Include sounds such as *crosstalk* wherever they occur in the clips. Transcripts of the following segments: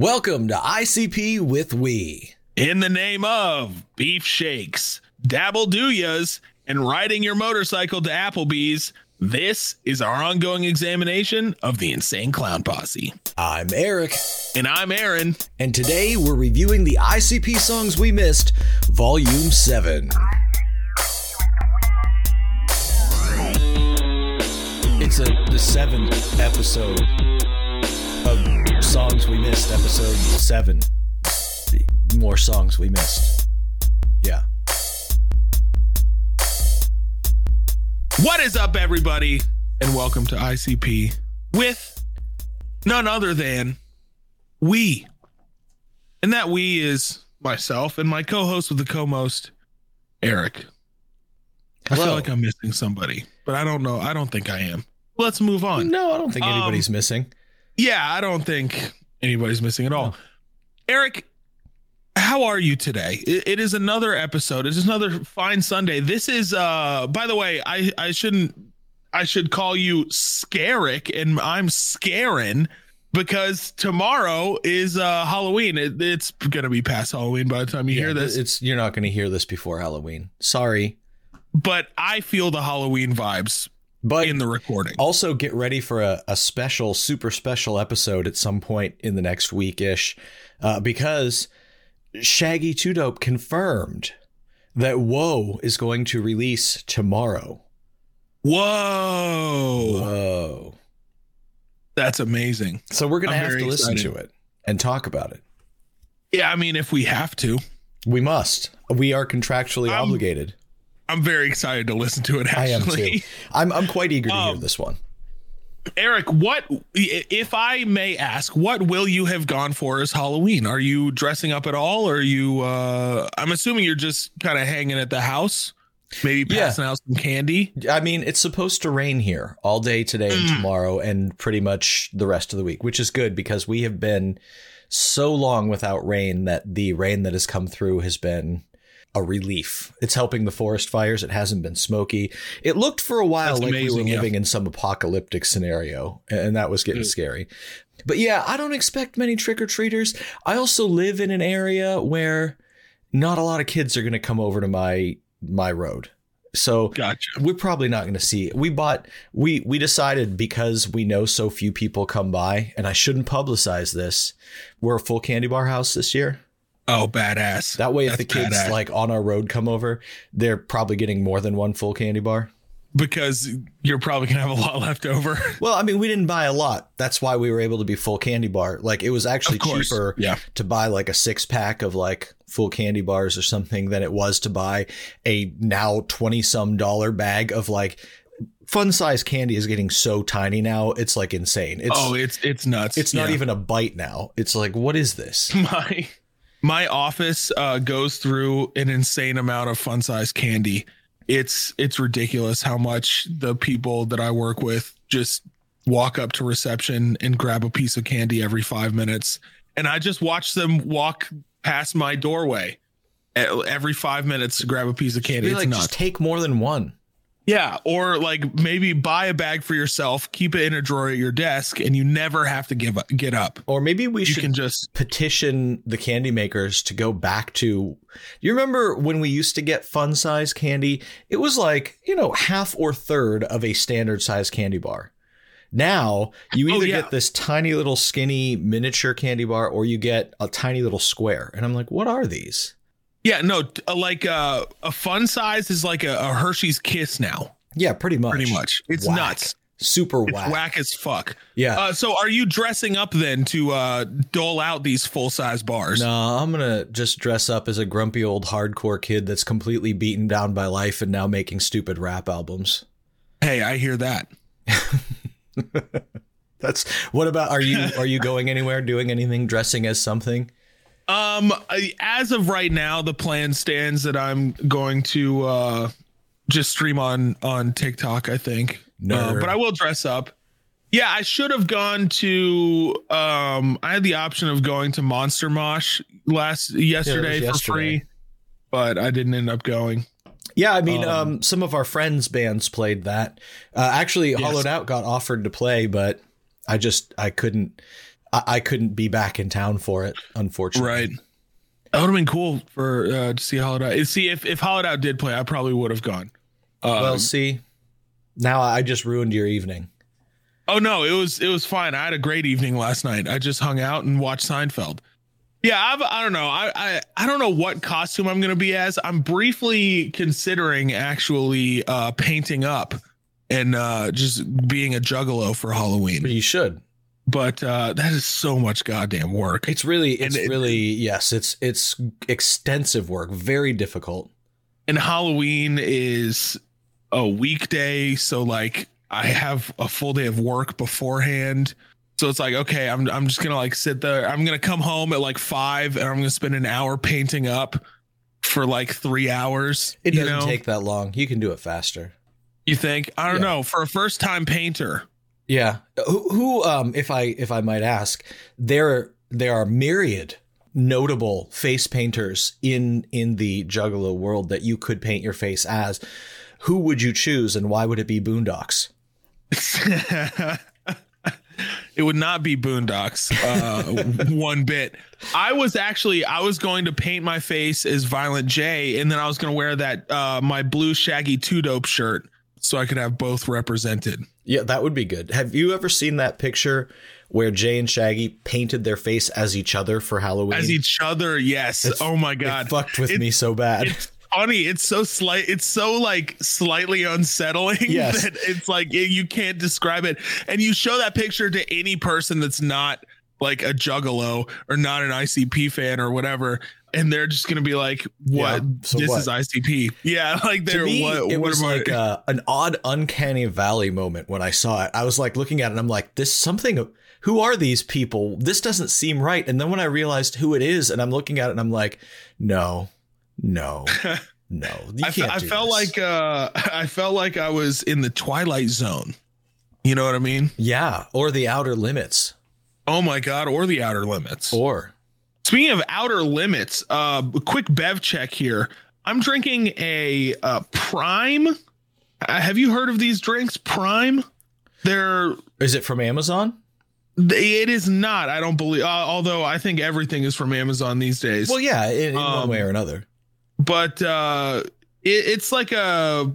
Welcome to ICP with We. In the name of beef shakes, dabble doyas, and riding your motorcycle to Applebee's, this is our ongoing examination of the Insane Clown Posse. I'm Eric, And I'm Aaron. and today we're reviewing the ICP songs we missed, Volume 7. It's a the seventh episode of songs we missed, episode seven. More songs we missed. Yeah. What is up, everybody? And welcome to ICP with none other than we. And that we is myself and my co host with the co most, Eric. I Hello. feel like I'm missing somebody, but I don't know. I don't think I am. Let's move on. No, I don't think Um, anybody's missing. Yeah, I don't think anybody's missing at all. Eric, how are you today? It, it is another episode. It is another fine Sunday. This is uh by the way, I I shouldn't I should call you Scaric and I'm scaring because tomorrow is uh Halloween. It, it's going to be past Halloween by the time you hear this. It's you're not going to hear this before Halloween. Sorry. But I feel the Halloween vibes But in the recording. Also, get ready for a, a special, super special episode at some point in the next week ish, uh, because Shaggy Two Dope confirmed that Whoa is going to release tomorrow. Whoa. Whoa! That's amazing. So we're gonna I'm have to listen excited. to it and talk about it. Yeah, I mean if we have to. We must. We are contractually I'm- obligated. I'm very excited to listen to it. I am too. I'm I'm quite eager to hear Um, this one. Eric, what if I may ask? What will you have gone for as Halloween? Are you dressing up at all? Or are you? uh I'm assuming you're just kind of hanging at the house, maybe Yeah. passing out some candy. I mean, it's supposed to rain here all day today and Mm. tomorrow and pretty much the rest of the week, which is good because we have been so long without rain that the rain that has come through has been a relief. It's helping the forest fires. It hasn't been smoky. It looked for a while That's like we amazing, were yeah. living in some apocalyptic scenario, and that was getting Mm. scary. But yeah, I don't expect many trick or treaters. I also live in an area where not a lot of kids are going to come over to my my road. So Gotcha. we're probably not going to see it. We bought we we decided because we know so few people come by and I shouldn't publicize this. We're a full candy bar house this year. Oh, badass. That way if That's the kids badass. like on our road come over, they're probably getting more than one full candy bar. because you're probably gonna have a lot left over. *laughs* Well, I mean, we didn't buy a lot. That's why we were able to be full candy bar. Like it was actually cheaper Yeah. to buy like a six pack of like full candy bars or something than it was to buy a now 20 some dollar bag of like fun size candy is getting so tiny now. It's like insane. It's, oh, it's it's nuts. it's not even a bite now. It's like, what is this? *laughs* my my office uh, goes through an insane amount of fun size candy. It's it's ridiculous how much the people that I work with just walk up to reception and grab a piece of candy every five minutes, and I just watch them walk past my doorway every five minutes to grab a piece of candy. Like, just take more than one. Yeah, or like maybe buy a bag for yourself, keep it in a drawer at your desk, and you never have to give up, get up. Or maybe we You should can just petition the candy makers to go back to you remember when we used to get fun size candy it was like you know half or third of a standard size candy bar now you Oh, either yeah. get this tiny little skinny miniature candy bar or you get a tiny little square and i'm like what are these Yeah, no, uh, like uh, a fun size is like a, a Hershey's Kiss now. yeah pretty much Pretty much, it's Whack. nuts. super It's whack, whack. as fuck. yeah Uh, so, are you dressing up then to uh, dole out these full size bars? no, I'm gonna just dress up as a grumpy old hardcore kid that's completely beaten down by life and now making stupid rap albums. Hey, I hear that. *laughs* That's what about are you are you going anywhere doing anything dressing as something? Um, as of right now, the plan stands that I'm going to uh, just stream on on TikTok. I think, Uh, but I will dress up. Yeah, I should have gone to. Um, I had the option of going to Monster Mosh last yesterday, for yesterday. free, but I didn't end up going. Yeah, I mean, um, Um, some of our friends' bands played that. Uh, actually, Yes. Hollowed Out got offered to play, but I just I couldn't. I, I couldn't be back in town for it, unfortunately. Right. That would have been cool for uh, to see Holiday. See if if Holiday did play, I probably would have gone. Uh, Well, see, now I just ruined your evening. oh no, it was it was fine. I had a great evening last night. I just hung out and watched Seinfeld. Yeah, I've, I don't know. I, I I don't know what costume I'm gonna be as. I'm briefly considering actually uh, painting up and uh, just being a juggalo for But Halloween. you should. But uh, that is so much goddamn work. It's really, it's it- really, yes, it's it's extensive work, very difficult. and Halloween is a weekday, so like I have a full day of work beforehand. So it's like, okay, I'm I'm just gonna like sit there. I'm gonna come home at like five, and I'm gonna spend an hour painting up for like three hours. It doesn't know? take that long. You can do it faster. You think? I don't Yeah. know. For a first time painter, Yeah. Who, who um if I if I might ask, there there are myriad notable face painters in in the juggalo world that you could paint your face as. Who would you choose and why would it be Boondox? *laughs* it would not be Boondox uh, *laughs* one bit. I was actually I was going to paint my face as Violent J, and then I was going to wear that uh, my blue shaggy two dope shirt so I could have both represented. Yeah, that would be good. Have you ever seen that picture where Jay and Shaggy painted their face as each other for Halloween? As each other, yes. It's- oh my It god, fucked with It- me so bad. it's funny. It's so slight. It's so like slightly unsettling *laughs* Yes. that it's like you can't describe it. And you show that picture to any person that's not like a juggalo or not an ICP fan or whatever, and they're just gonna be like, "What? Yeah, so this what? is ICP." Yeah, *laughs* like they're me, what? it what was am I- like uh, an odd, uncanny valley moment when I saw it. I was like looking at it, and I'm like, "This something. Who are these people? This doesn't seem right." And then when I realized who it is, and I'm looking at it, and I'm like, "No, no, *laughs* no." You I, can't I felt this. like uh, *laughs* I felt like I was in the twilight zone. You know what I mean? yeah, or the outer limits, Oh my god, or the outer limits. or Speaking of outer limits, uh, a quick bev check here. I'm drinking a uh, Prime. Uh, have you heard of these drinks? Prime. They're is it from Amazon? it is not. I don't believe. Uh, although I think everything is from Amazon these days. Well, yeah, in, in one Um, way or another. but uh, it, it's like a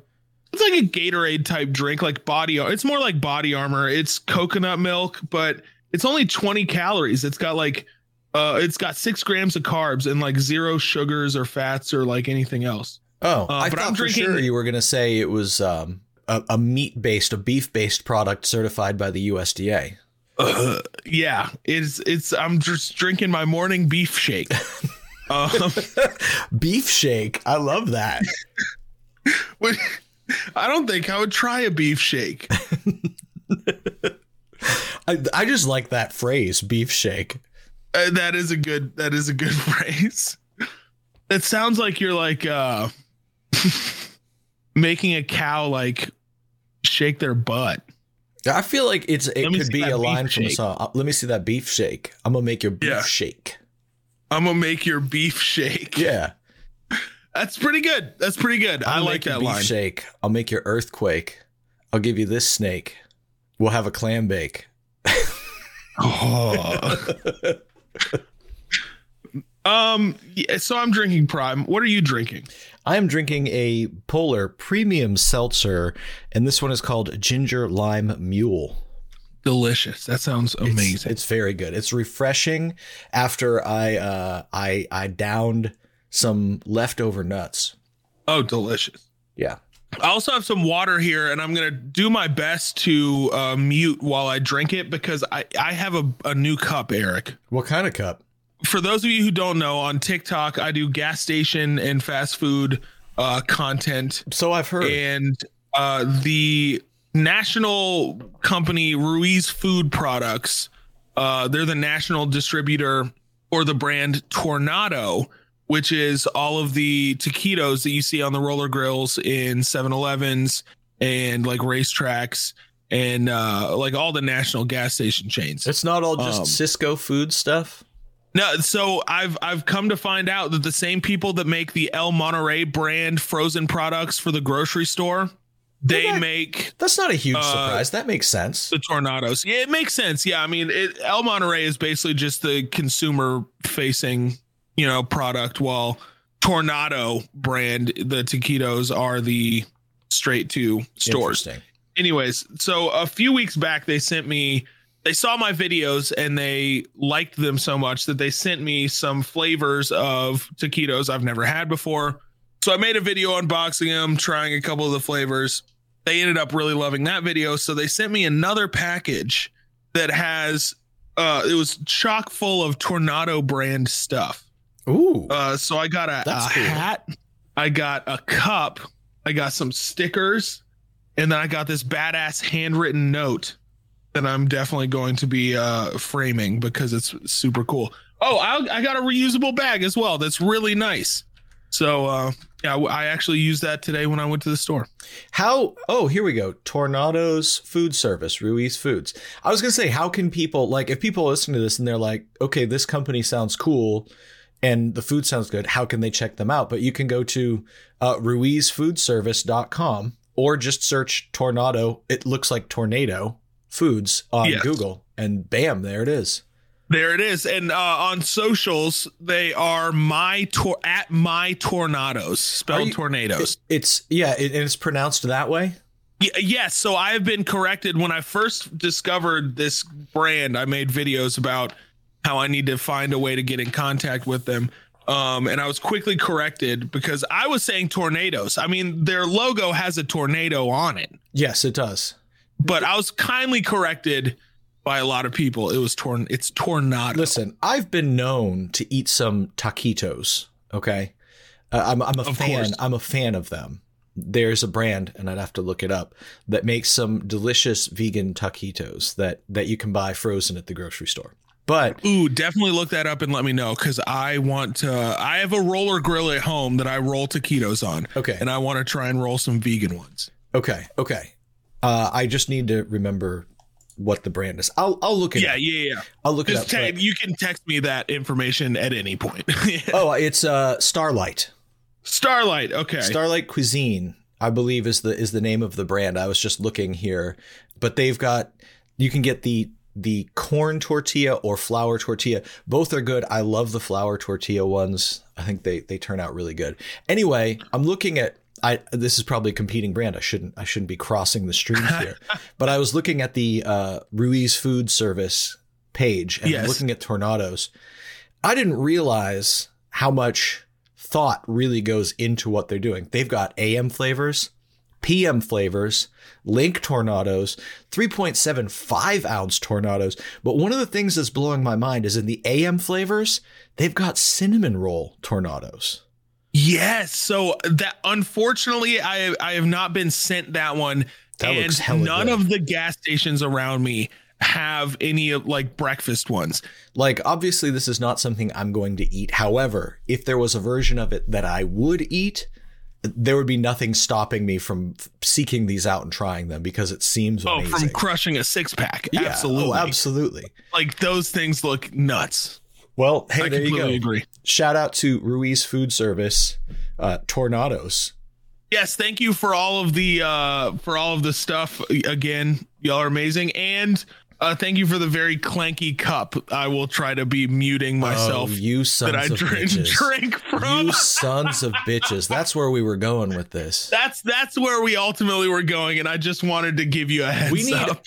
it's like a Gatorade type drink, like body. It's more like BodyArmor. It's coconut milk, but it's only 20 calories. It's got like uh, it's got six grams of carbs and like zero sugars or fats or like anything else. Oh, uh, I but thought I'm for sure you were going to say it was um, a, a meat-based, a beef-based product certified by the USDA. Uh, yeah, it's it's. I'm just drinking my morning beef shake. *laughs* um, Beef shake. I love that. *laughs* I don't think I would try a beef shake. *laughs* I, I just like that phrase, beef shake. Uh, that is a good. That is a good *laughs* phrase. It sounds like you're like uh *laughs* making a cow like shake their butt. I feel like it's it could be a line from a song. Uh, Let me see that beef shake. I'm gonna make your beef Yeah. shake. I'm gonna make your beef shake. Yeah, *laughs* That's pretty good. That's pretty good. I I'll like make your that beef line. shake. I'll make your earthquake. I'll give you this snake. We'll have a clam bake. Oh. *laughs* um. So I'm drinking Prime. What are you drinking? I am drinking a Polar Premium Seltzer, and this one is called Ginger Lime Mule. Delicious. That sounds It's- amazing. It's, very good. It's refreshing after I uh I I downed some leftover nuts. oh, delicious. Yeah. I also have some water here, and I'm gonna do my best to uh, mute while I drink it because I I have a, a new cup, Eric. What kind of cup? For those of you who don't know, on TikTok I do gas station and fast food uh, content, So I've heard. and uh, the national company Ruiz Food Products. Uh, they're the national distributor or the brand Tornado, which is all of the taquitos that you see on the roller grills in 7-Elevens and like RaceTracs and uh, like all the national gas station chains. it's not all just Um, Sysco food stuff. No, so I've I've come to find out that the same people that make the El Monterey brand frozen products for the grocery store They Okay. make That's not a huge Uh, surprise. That makes sense. the tornadoes. Yeah, it makes sense. Yeah, I mean, it, El Monterey is basically just the consumer facing, you know, product, while Tornado brand, the taquitos are the straight to stores. Anyways, so a few weeks back, they sent me, they saw my videos and they liked them so much that they sent me some flavors of taquitos I've never had before. So I made a video unboxing them, trying a couple of the flavors. They ended up really loving that video. So they sent me another package that has, uh, it was chock full of Tornado brand stuff. Ooh. Uh, so I got a, a cool. hat, I got a cup, I got some stickers, and then I got this badass handwritten note that I'm definitely going to be uh, framing because it's super cool. Oh, I, I got a reusable bag as well. That's really nice. So uh, yeah, I actually used that today when I went to the store. How? Oh, here we go. Tornadoes Food Service, Ruiz Foods. I was gonna say, how can people like if people listen to this and they're like, okay, this company sounds cool, and the food sounds good. How can they check them out? But you can go to uh, RuizFoodService.com or just search tornado. It looks like tornado foods on Yes. Google, and bam, there it is. There it is, and uh, on socials they are my tor- at my tornadoes spelled you- tornadoes. It's yeah, it, and it's pronounced that way. Yes, so I have been corrected when I first discovered this brand. I made videos about how I need to find a way to get in contact with them. Um, and I was quickly corrected because I was saying tornadoes. I mean, their logo has a tornado on it, Yes, it does. but I was kindly corrected by a lot of people. It was torn. It's tornado. Listen, I've been known to eat some taquitos. Okay, uh, I'm I'm a Of fan. course. I'm a fan of them. There's a brand, and I'd have to look it up, that makes some delicious vegan taquitos that that you can buy frozen at the grocery store. But Ooh, definitely look that up and let me know because I want to. I have a roller grill at home that I roll taquitos on, okay, and I want to try and roll some vegan ones. okay, okay. Uh, I just need to remember what the brand is. I'll I'll look it. Yeah, up. yeah, yeah. I'll look it up. Just te- but- you can text me that information at any point. *laughs* oh, it's uh Starlite. Starlite. Okay. Starlite Cuisine, I believe is the is the name of the brand. I was just looking here, but they've got you can get the the corn tortilla or flour tortilla. Both are good. I love the flour tortilla ones. I think they they turn out really good. Anyway, I'm looking at I this is probably a competing brand. I shouldn't I shouldn't be crossing the streams *laughs* here. but I was looking at the uh, Ruiz Food Service page and Yes. looking at tornadoes. I didn't realize how much thought really goes into what they're doing. They've got AM flavors, PM flavors, link tornadoes, 3.75 ounce tornadoes. But one of the things that's blowing my mind is in the AM flavors, they've got cinnamon roll tornadoes. yes. So that unfortunately, I I have not been sent that one, That and none good. of the gas stations around me have any like breakfast ones. Like, obviously, this is not something I'm going to eat. However, if there was a version of it that I would eat, there would be nothing stopping me from seeking these out and trying them because it seems Oh, amazing. from crushing a six pack. Yeah, Absolutely. Oh, absolutely. Like those things look nuts. Well, hey, I there you go. agree. Shout out to Ruiz Food Service, uh, Tornadoes. Yes, thank you for all of the uh for all of the stuff again. Y'all are amazing and uh thank you for the very clanky cup. I will try to be muting myself oh, you sons that I of drink, *laughs* bitches. drink from. You sons of bitches. That's where we were going with this. *laughs* that's that's where we ultimately were going and I just wanted to give you a heads We need up.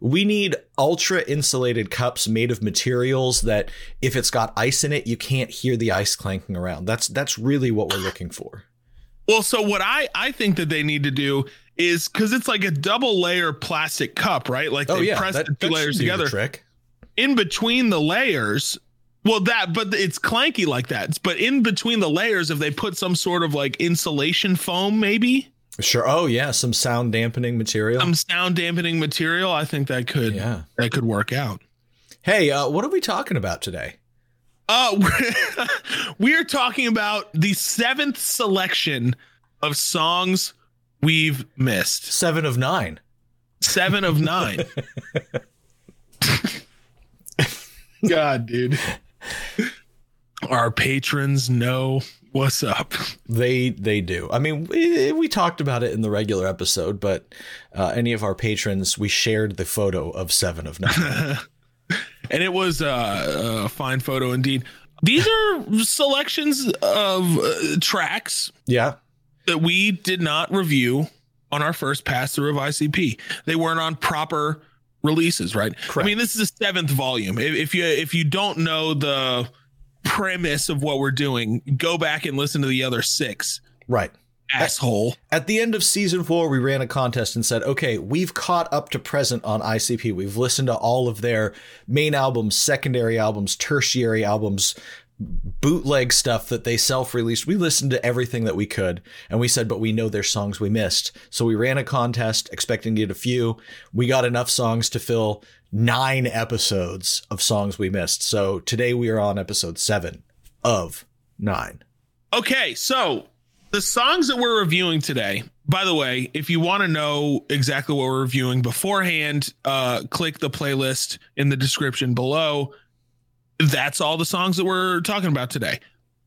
we need ultra insulated cups made of materials that if it's got ice in it, you can't hear the ice clanking around. That's that's really what we're looking for. Well, so what I I think that they need to do is cuz it's like a double layer plastic cup, right? Like they Oh yeah, press that, the two layers together. trick. in between the layers well that but it's clanky like that but in between the layers if they put some sort of like insulation foam maybe Sure. Oh yeah, some sound dampening material. some sound dampening material i think that could yeah. that could work out Hey, uh, what are we talking about today? uh we're, *laughs* we're talking about the seventh selection of songs we've missed Seven of nine. seven of nine *laughs* god dude Our patrons know what's up. They they do. I mean, we, we talked about it in the regular episode, but uh, any of our patrons, we shared the photo of Seven of Nine. *laughs* and it was uh, a fine photo indeed. These are selections of uh, tracks. Yeah. That we did not review on our first pass through of ICP. They weren't on proper releases, right? Correct. I mean, this is the seventh volume. If, if you if you don't know the premise of what we're doing, go back and listen to the other six. Right. Asshole. At, at the end of season four, we ran a contest and said, okay, we've caught up to present on ICP. We've listened to all of their main albums, secondary albums, tertiary albums, bootleg stuff that they self-released. We listened to everything that we could and we said, but we know there's songs we missed. So we ran a contest expecting to get a few. We got enough songs to fill nine episodes of songs we missed. So today we are on episode seven of nine. Okay. So the songs that we're reviewing today, by the way, if you want to know exactly what we're reviewing beforehand, uh, click the playlist in the description below that's all the songs that we're talking about today.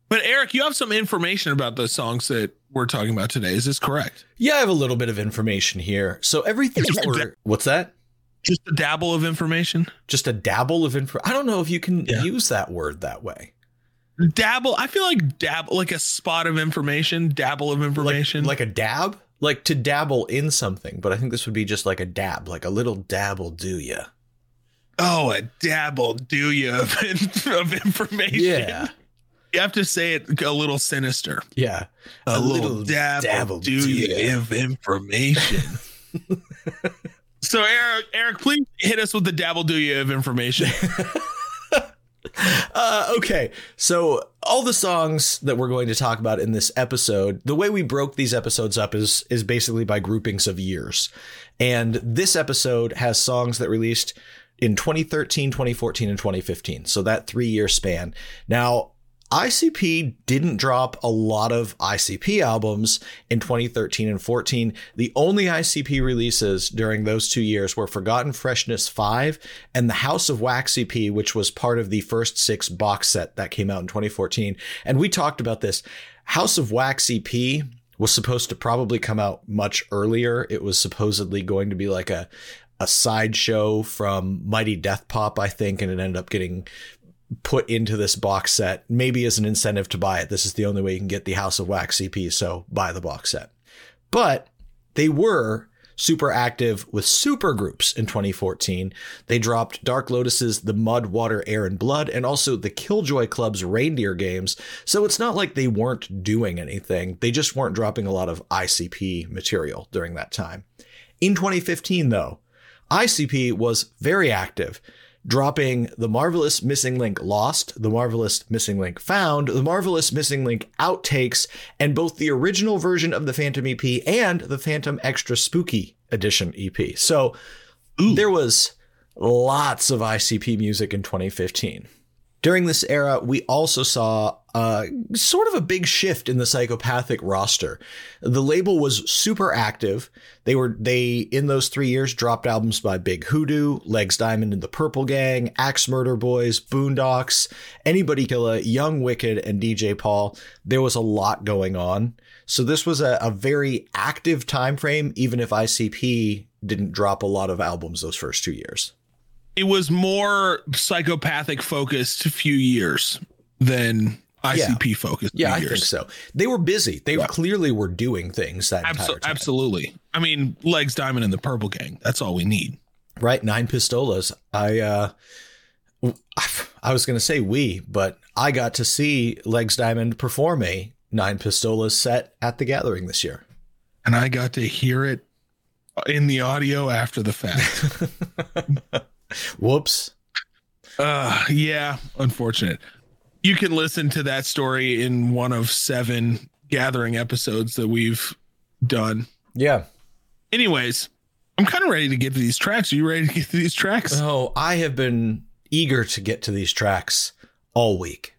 But Eric, you have some information about the songs that we're talking about today. Is this correct? Yeah, I have a little bit of information here. So everything that what's that? Just a dabble of information. Just a dabble of info. I don't know if you can yeah. use that word that way. Dabble. I feel like dabble, like a spot of information. Dabble of information, like, like a dab, like to dabble in something. But I think this would be just like a dab, like a little dabble. Do ya? Oh, a dabble, do you of, *laughs* of information? Yeah. You have to say it a little sinister. Yeah. A, a little, little, dabble, dabble do you of information. *laughs* so Eric, Eric, please hit us with the dabble do you of information. *laughs* uh, okay, so all the songs that we're going to talk about in this episode, the way we broke these episodes up is is basically by groupings of years, and this episode has songs that released in 2013, 2014, and 2015. So that three year span. Now, ICP didn't drop a lot of ICP albums in 2013 and 14. The only ICP releases during those two years were Forgotten Freshness 5 and the House of Wax EP, which was part of the first six box set that came out in 2014. And we talked about this. House of Wax EP was supposed to probably come out much earlier. It was supposedly going to be like a a sideshow from Mighty Death Pop, I think, and it ended up getting put into this box set, maybe as an incentive to buy it. This is the only way you can get the House of Wax EP, so buy the box set. But they were super active with super groups in 2014. They dropped Dark Lotus's The Mud, Water, Air, and Blood, and also the Killjoy Club's Reindeer games. So it's not like they weren't doing anything. They just weren't dropping a lot of ICP material during that time. In 2015, though, ICP was very active, dropping The Marvelous Missing Link Lost, The Marvelous Missing Link Found, The Marvelous Missing Link Outtakes, and both the original version of the Phantom EP and the Phantom Extra Spooky Edition EP. So Ooh. there was lots of ICP music in 2015. During this era, we also saw uh, sort of a big shift in the psychopathic roster. The label was super active. They were they in those three years dropped albums by Big Hoodoo, Legs Diamond and the Purple Gang, Axe Murder Boys, Boondox, Anybody Killa, Young Wicked, and DJ Paul. There was a lot going on. So this was a, a very active time frame, even if ICP didn't drop a lot of albums those first two years it was more psychopathic focused few years than ICP yeah. focused. Yeah, I years. think so. They were busy. They yeah. clearly were doing things that Absol- Absolutely. I mean, Legs Diamond and the Purple Gang. That's all we need. Right. Nine Pistolas. I, uh, I was going to say we, but I got to see Legs Diamond perform a Nine Pistolas set at the gathering this year. And I got to hear it in the audio after the fact. *laughs* Whoops. Uh, yeah, unfortunate. You can listen to that story in one of seven gathering episodes that we've done. Yeah. Anyways, I'm kind of ready to get to these tracks. Are you ready to get to these tracks? Oh, I have been eager to get to these tracks all week.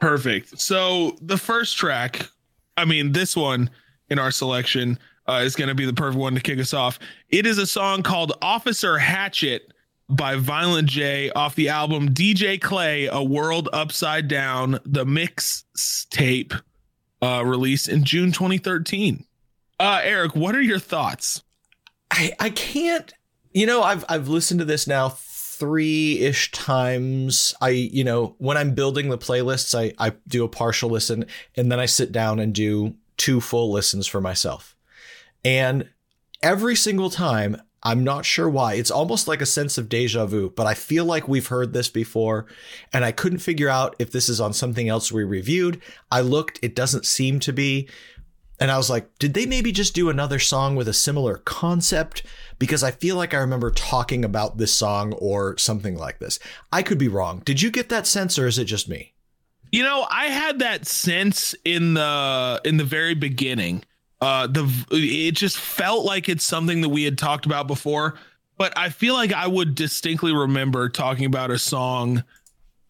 Perfect. So the first track, I mean, this one in our selection uh, is going to be the perfect one to kick us off. It is a song called Officer Hatchet by Violent J off the album DJ Clay, A World Upside Down, the mix tape uh, released in June 2013. Uh, Eric, what are your thoughts? I, I can't, you know, I've, I've listened to this now three ish times. I, you know, when I'm building the playlists, I, I do a partial listen and then I sit down and do two full listens for myself. And every single time, I'm not sure why. It's almost like a sense of deja vu, but I feel like we've heard this before and I couldn't figure out if this is on something else we reviewed. I looked, it doesn't seem to be. And I was like, did they maybe just do another song with a similar concept? Because I feel like I remember talking about this song or something like this. I could be wrong. Did you get that sense or is it just me? You know, I had that sense in the in the very beginning uh, the it just felt like it's something that we had talked about before, but I feel like I would distinctly remember talking about a song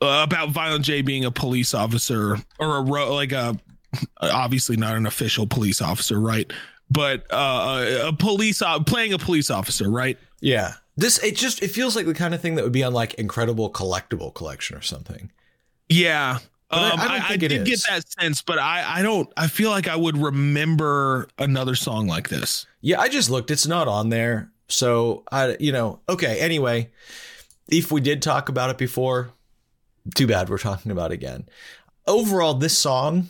uh, about Violent J being a police officer or a ro- like a obviously not an official police officer, right? But uh, a police uh, playing a police officer, right? Yeah. This it just it feels like the kind of thing that would be on like Incredible Collectible Collection or something. Yeah, um, I, I, I did get that sense, but I, I don't. I feel like I would remember another song like this. Yeah, I just looked. It's not on there, so I, you know. Okay. Anyway, if we did talk about it before, too bad we're talking about it again. Overall, this song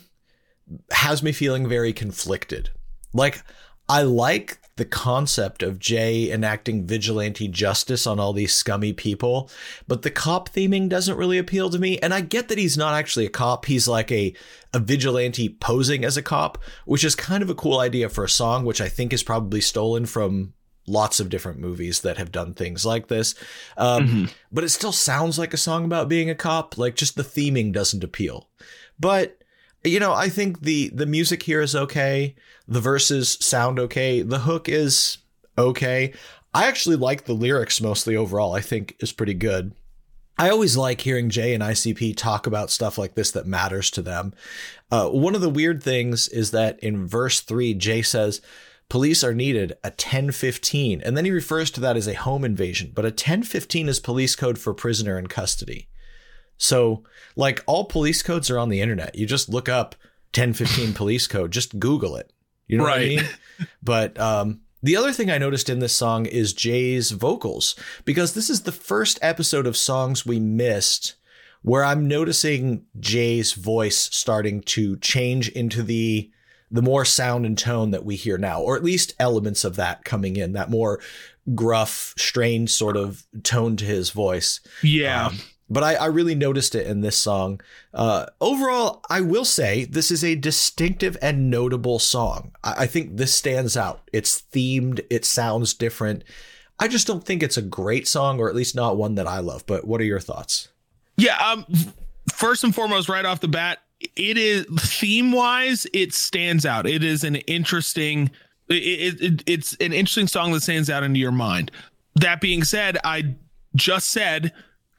has me feeling very conflicted. Like I like the concept of Jay enacting vigilante justice on all these scummy people, but the cop theming doesn't really appeal to me. And I get that he's not actually a cop. He's like a, a vigilante posing as a cop, which is kind of a cool idea for a song, which I think is probably stolen from lots of different movies that have done things like this. Um, mm-hmm. But it still sounds like a song about being a cop. Like just the theming doesn't appeal. But you know, I think the the music here is okay. The verses sound okay. The hook is okay. I actually like the lyrics mostly overall. I think is pretty good. I always like hearing Jay and ICP talk about stuff like this that matters to them. Uh, one of the weird things is that in verse three, Jay says, police are needed at 1015. And then he refers to that as a home invasion, but a 1015 is police code for prisoner in custody. So, like all police codes are on the internet. You just look up 1015 *laughs* police code, just Google it. You know right. what I mean? But um, the other thing I noticed in this song is Jay's vocals, because this is the first episode of songs we missed where I'm noticing Jay's voice starting to change into the the more sound and tone that we hear now, or at least elements of that coming in, that more gruff, strained sort of tone to his voice. Yeah. Um, but I, I, really noticed it in this song. Uh, overall, I will say this is a distinctive and notable song. I, I, think this stands out. It's themed, it sounds different. I just don't think it's a great song, or at least not one that I love. But what are your thoughts? Yeah, um, first and foremost, right off the bat, it is theme wise, it stands out. It is an interesting. It, it, it's an interesting song that stands out into your mind. That being said, I just said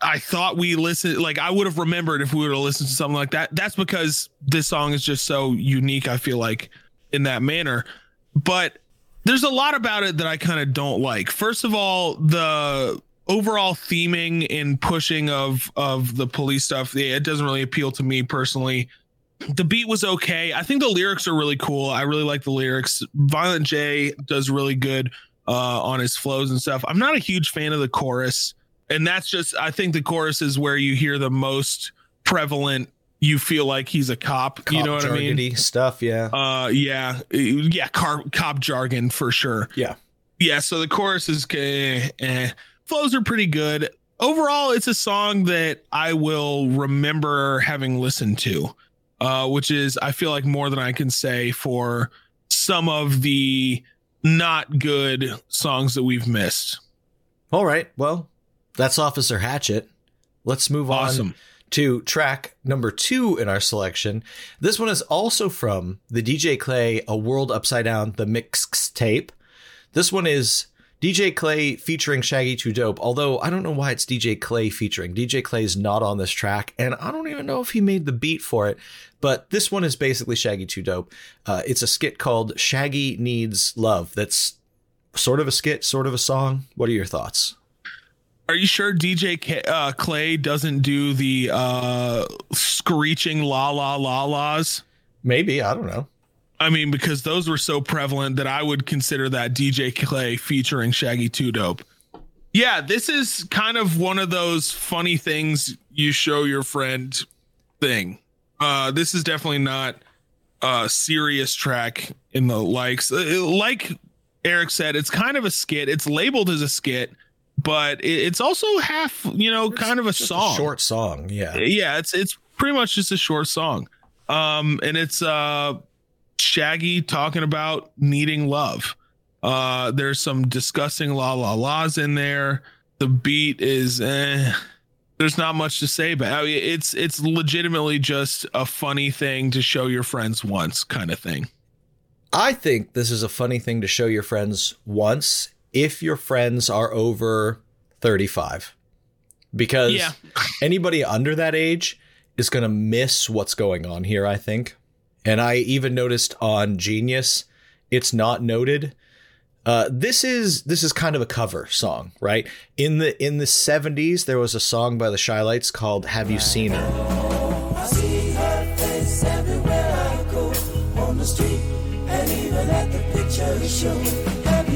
I thought we listened like I would have remembered if we would have listened to something like that. That's because this song is just so unique, I feel like, in that manner. But there's a lot about it that I kind of don't like. First of all, the overall theming and pushing of of the police stuff, it doesn't really appeal to me personally. The beat was okay. I think the lyrics are really cool. I really like the lyrics. Violent J does really good uh, on his flows and stuff. I'm not a huge fan of the chorus and that's just I think the chorus is where you hear the most prevalent you feel like he's a cop, cop you know what I mean? Stuff, yeah. Uh yeah. Yeah, car, cop jargon for sure. Yeah. Yeah, so the chorus is eh, eh. flows are pretty good. Overall, it's a song that I will remember having listened to. Uh, which is I feel like more than I can say for some of the not good songs that we've missed. All right. Well, that's Officer Hatchet. Let's move awesome. on to track number two in our selection. This one is also from the DJ Clay A World Upside Down, the mix tape. This one is DJ Clay featuring Shaggy 2 Dope, although I don't know why it's DJ Clay featuring. DJ Clay is not on this track, and I don't even know if he made the beat for it, but this one is basically Shaggy 2 Dope. Uh, it's a skit called Shaggy Needs Love that's sort of a skit, sort of a song. What are your thoughts? Are you sure DJ K- uh, Clay doesn't do the uh, screeching la la la la's? Maybe I don't know. I mean, because those were so prevalent that I would consider that DJ Clay featuring Shaggy Two Dope. Yeah, this is kind of one of those funny things you show your friend thing. Uh, this is definitely not a serious track in the likes. Uh, Like Eric said, it's kind of a skit. It's labeled as a skit, but it's also half, you know, kind of a song. short song. Yeah. Yeah, it's it's pretty much just a short song. Um, and it's uh Shaggy talking about needing love. Uh, there's some disgusting la la la's in there. The beat is eh, there's not much to say about. I mean, it's it's legitimately just a funny thing to show your friends once kind of thing. I think this is a funny thing to show your friends once if your friends are over 35. Because Yeah. *laughs* anybody under that age is going to miss what's going on here, I think. And I even noticed on Genius, it's not noted. Uh, this is this is kind of a cover song, right? In the in the 70s, there was a song by the Chi-Lites called "Have You Seen Her."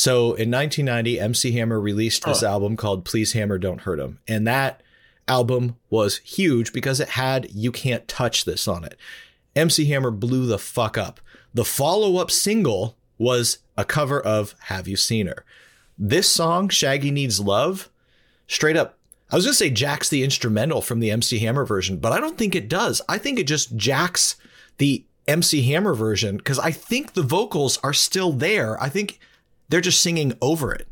So in 1990, MC Hammer released this album called Please Hammer Don't Hurt Him. And that album was huge because it had You Can't Touch This on it. MC Hammer blew the fuck up. The follow up single was a cover of Have You Seen Her? This song, Shaggy Needs Love, straight up I was going to say jacks the instrumental from the MC Hammer version, but I don't think it does. I think it just jacks the MC Hammer version because I think the vocals are still there. I think they're just singing over it.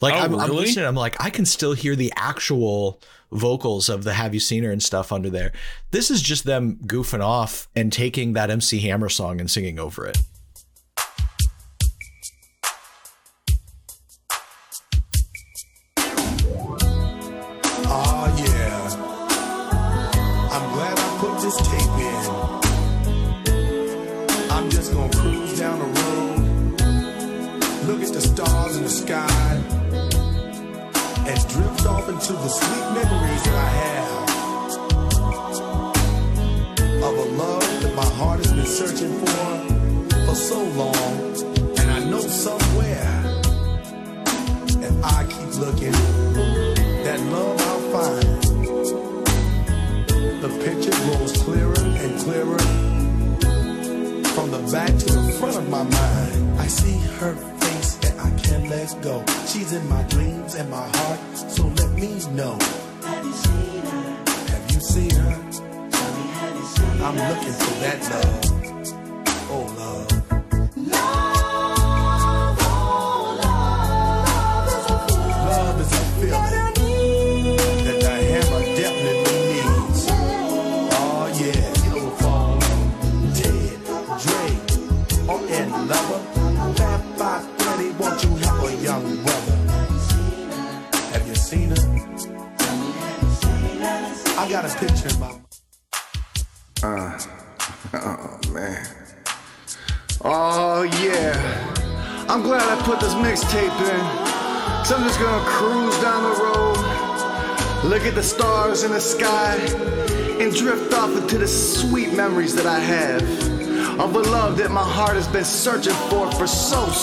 Like Oh, I'm, I'm listening, I'm like, I can still hear the actual vocals of the Have You Seen Her and stuff under there. This is just them goofing off and taking that MC Hammer song and singing over it.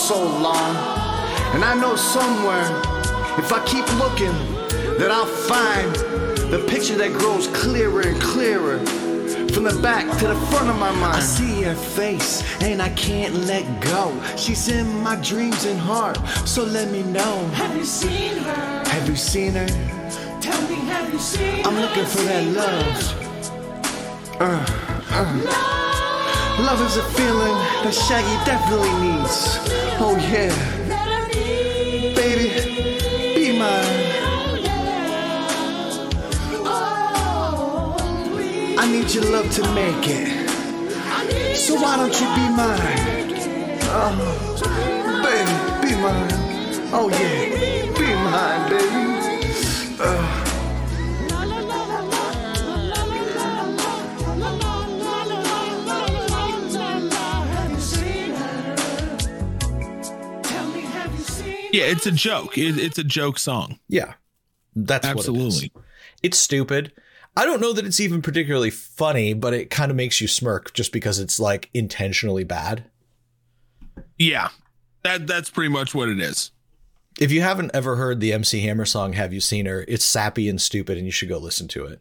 So, so long. And I know somewhere, if I keep looking, that I'll find the picture that grows clearer and clearer. From the back to the front of my mind. I see her face and I can't let go. She's in my dreams and heart, so let me know. Have you seen her? Have you seen her? Tell me, have you seen her? I'm her? looking for that love. Uh, uh. Love Love is a feeling that Shaggy definitely needs. Oh yeah, baby, be mine. I need your love to make it. So why don't you be mine? Oh, baby, be mine. Oh yeah, Yeah, it's a joke. It, it's a joke song. Yeah. That's What it Absolutely. It's stupid. I don't know that it's even particularly funny, but it kind of makes you smirk just because it's like intentionally bad. Yeah. That that's pretty much what it is. If you haven't ever heard the MC Hammer song, Have You Seen Her? It's sappy and stupid, and you should go listen to it.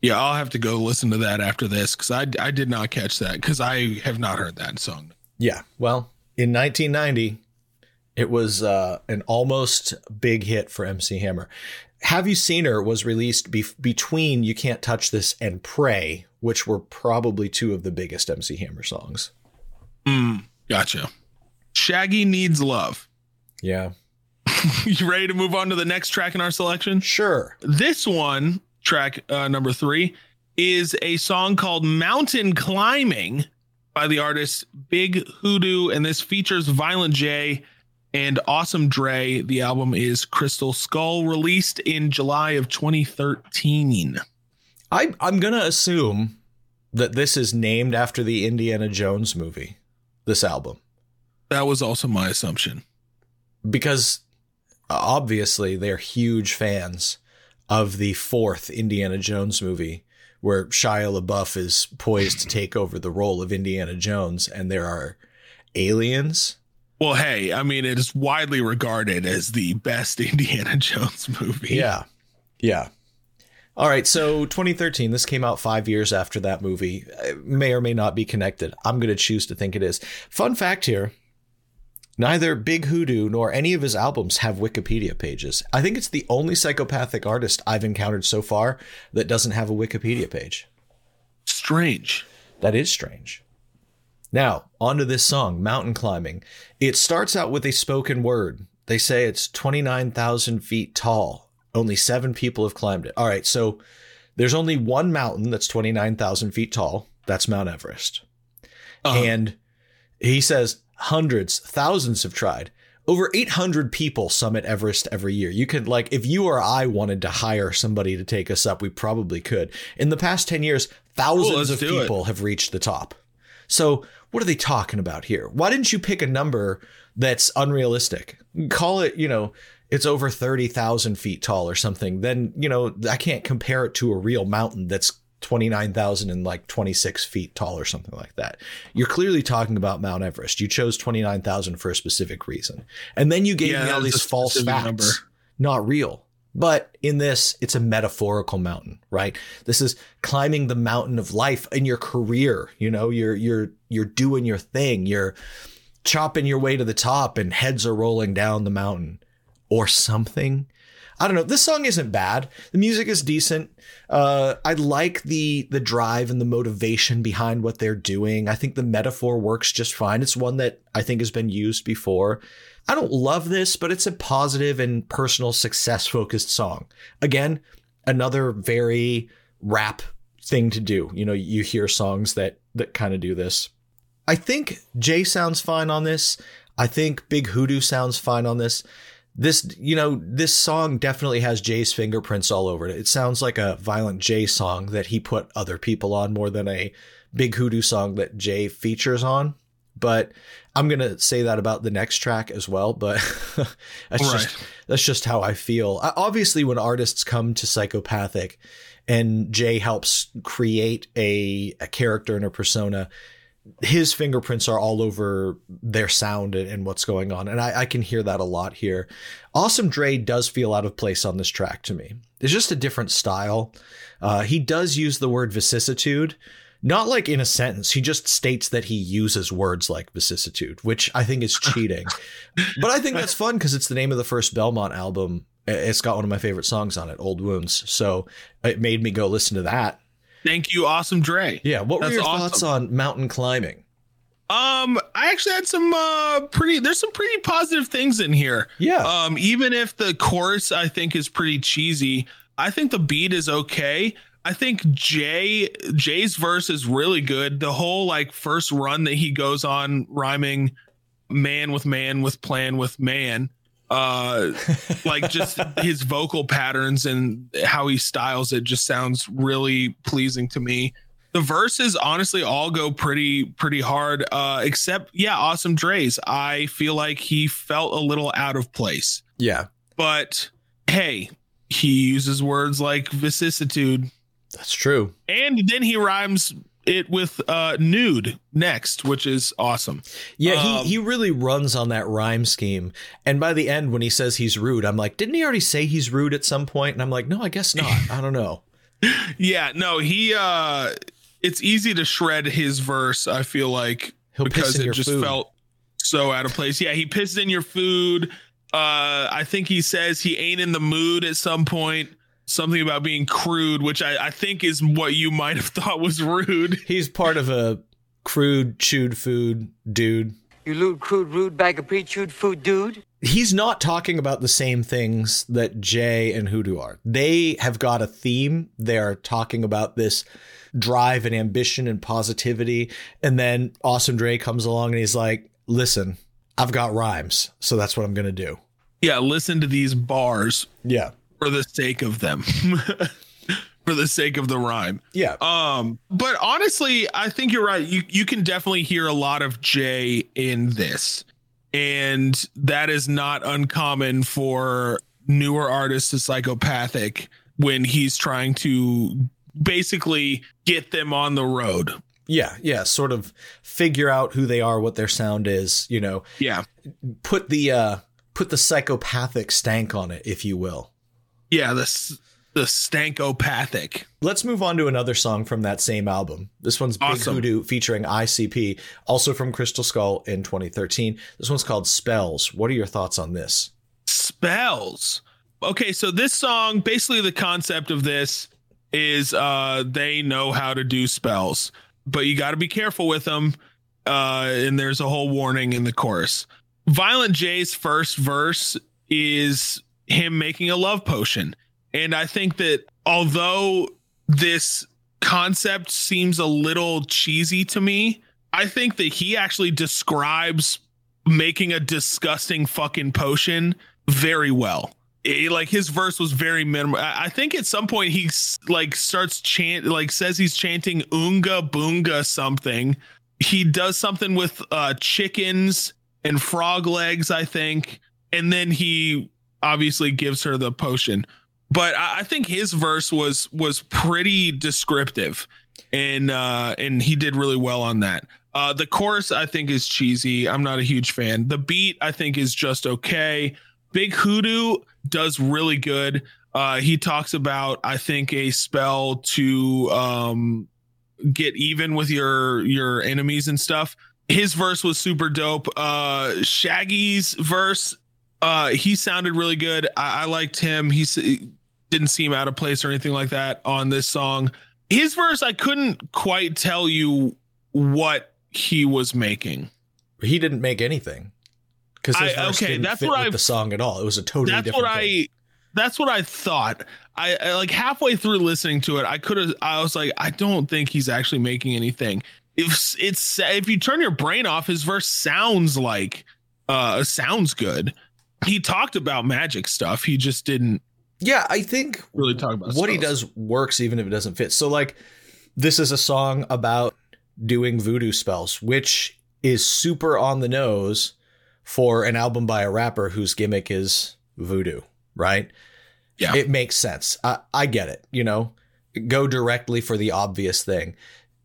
Yeah, I'll have to go listen to that after this because I, I did not catch that because I have not heard that song. Yeah. Well, in 1990, it was uh, an almost big hit for MC Hammer. Have You Seen Her was released be- between You Can't Touch This and Pray, which were probably two of the biggest MC Hammer songs. Gotcha. Shaggy needs love. Yeah. *laughs* you ready to move on to the next track in our selection? Sure. This one, track uh, number three, is a song called Mountain Climbing by the artist Big Hoodoo, and this features Violent J and Awesome Dre. The album is Crystal Skull, released in July of 2013. I, I'm going to assume that this is named after the Indiana Jones movie, this album, That was also my assumption. because uh, obviously they're huge fans of the fourth Indiana Jones movie, where Shia LaBeouf is poised to take over the role of Indiana Jones, and there are aliens. Well, hey, I mean, it is widely regarded as the best *laughs* Indiana Jones movie. Yeah. Yeah. All right. So 2013, this came out five years after that movie. It may or may not be connected. I'm going to choose to think it is. Fun fact here neither Big Hoodoo nor any of his albums have Wikipedia pages. I think it's the only psychopathic artist I've encountered so far that doesn't have a Wikipedia page. Strange. That is strange. Now, onto this song, Mountain Climbing. It starts out with a spoken word. They say it's 29,000 feet tall. Only seven people have climbed it. All right, so there's only one mountain that's 29,000 feet tall. That's Mount Everest. Uh-huh. And he says hundreds, thousands have tried. Over 800 people summit Everest every year. You could, like, if you or I wanted to hire somebody to take us up, we probably could. In the past 10 years, thousands let's of do it. people have reached the top. So, what are they talking about here? Why didn't you pick a number that's unrealistic? Call it, you know, it's over 30,000 feet tall or something. Then, you know, I can't compare it to a real mountain that's 29,000 and like 26 feet tall or something like that. You're clearly talking about Mount Everest. You chose 29,000 for a specific reason. And then you gave Yeah, me all these false facts. number. Not real. But in this, it's a metaphorical mountain, right? This is climbing the mountain of life in your career. You know, you're you're you're doing your thing. You're chopping your way to the top and heads are rolling down the mountain or something. I don't know. This song isn't bad. The music is decent. Uh, I like the the drive and the motivation behind what they're doing. I think the metaphor works just fine. It's one that I think has been used before. I don't love this, but it's a positive and personal success focused song. Again, another very rap thing to do. You know, you hear songs that that kind of do this. I think Jay sounds fine on this. I think Big Hoodoo sounds fine on this. This, you know, this song definitely has Jay's fingerprints all over it. It sounds like a Violent J song that he put other people on more than a Big Hoodoo song that Jay features on. But I'm gonna say that about the next track as well. But *laughs* that's Right. just that's just how I feel. Obviously, when artists come to psychopathic, and Jay helps create a a character and a persona, his fingerprints are all over their sound and, and what's going on. And I, I can hear that a lot here. Awesome Dre does feel out of place on this track to me. It's just a different style. Uh, he does use the word vicissitude, not like in a sentence. He just states that he uses words like vicissitude, which I think is cheating. *laughs* but I think that's fun because it's the name of the first Belmont album. It's got one of my favorite songs on it, Old Wounds. So it made me go listen to that. Thank you, Awesome Dre. Yeah. What were your awesome. thoughts on mountain climbing? Um, I actually had some uh pretty there's some pretty positive things in here. Yeah. Um, even if the chorus I think is pretty cheesy, I think the beat is okay. I think Jay Jay's verse is really good. The whole like first run that he goes on rhyming man with man with plan with man. Uh like just *laughs* his vocal patterns and how he styles it just sounds really pleasing to me. The verses honestly all go pretty pretty hard uh except yeah, Awesome Dre's. I feel like he felt a little out of place. Yeah, But hey, he uses words like vicissitude that's true. and then he rhymes it with uh nude next which is awesome Yeah, Um, he, he really runs on that rhyme scheme. And by the end, when he says he's rude, I'm like, didn't he already say he's rude at some point? And I'm like, no, I guess not. I don't know. *laughs* yeah no he uh it's easy to shred his verse i feel like He'll piss because in it your just food. felt so out of place yeah he pissed in your food uh i think he says he ain't in the mood at some point something about being crude which i i think is what you might have *laughs* thought was rude He's part of a crude, chewed food dude. You lewd, crude, rude bag of pre-chewed food, dude. He's not talking about the same things that Jay and Hoodoo are. They have got a theme. They are talking about this drive and ambition and positivity. And then Awesome Dre comes along and he's like, listen, I've got rhymes. So that's what I'm going to do. yeah listen to these bars Yeah. For the sake of them *laughs* for the sake of the rhyme. Yeah. um but honestly i think you're right. You you can definitely hear a lot of jay in this and that is not uncommon for newer artists. To psychopathic when he's trying to basically get them on the road. Yeah, yeah, sort of figure out who they are, what their sound is, you know, yeah. Put the uh put the psychopathic stank on it, if you will. Yeah the the stankopathic Let's move on to another song from that same album. This one's Big Awesome. Hoodoo featuring ICP, also from Crystal Skull in 2013. This one's called Spells. What are your thoughts on this? spells. Okay, so this song, basically the concept of this is uh they know how to do spells, but you got to be careful with them. Uh and there's a whole warning in the chorus. Violent J's first verse is him making a love potion. And I think that although this concept seems a little cheesy to me, I think that he actually describes making a disgusting fucking potion very well. It- like his verse was very minimal. I think at some point he like starts chant, like says he's chanting "Unga Boonga" something. He does something with uh chickens and frog legs, I think, and then he obviously gives her the potion. But I, I think his verse was was pretty descriptive, and uh and he did really well on that. Uh, the chorus I think is cheesy. I'm not a huge fan. The beat I think is just okay. Big Hoodoo does really good. Uh, he talks about I think a spell to um, get even with your your enemies and stuff. His verse was super dope. Uh, Shaggy's verse, uh, he sounded really good. I, I liked him. He s- didn't seem out of place or anything like that on this song. His verse, I couldn't quite tell you what he was making. He didn't make anything. Because his I- verse okay, didn't that's fit what with I've- the song at all. It was a totally that's different what thing. I that's what I thought. I, I like halfway through listening to it, I could have I was like, I don't think he's actually making anything. If it's if you turn your brain off, his verse sounds like uh sounds good. He talked about magic stuff. He just didn't Yeah, I think really talk about what he does works even if it doesn't fit. So like this is a song about doing voodoo spells, which is super on the nose for an album by a rapper whose gimmick is voodoo, right? Yeah. It makes sense. I, I get it, you know. Go directly for the obvious thing.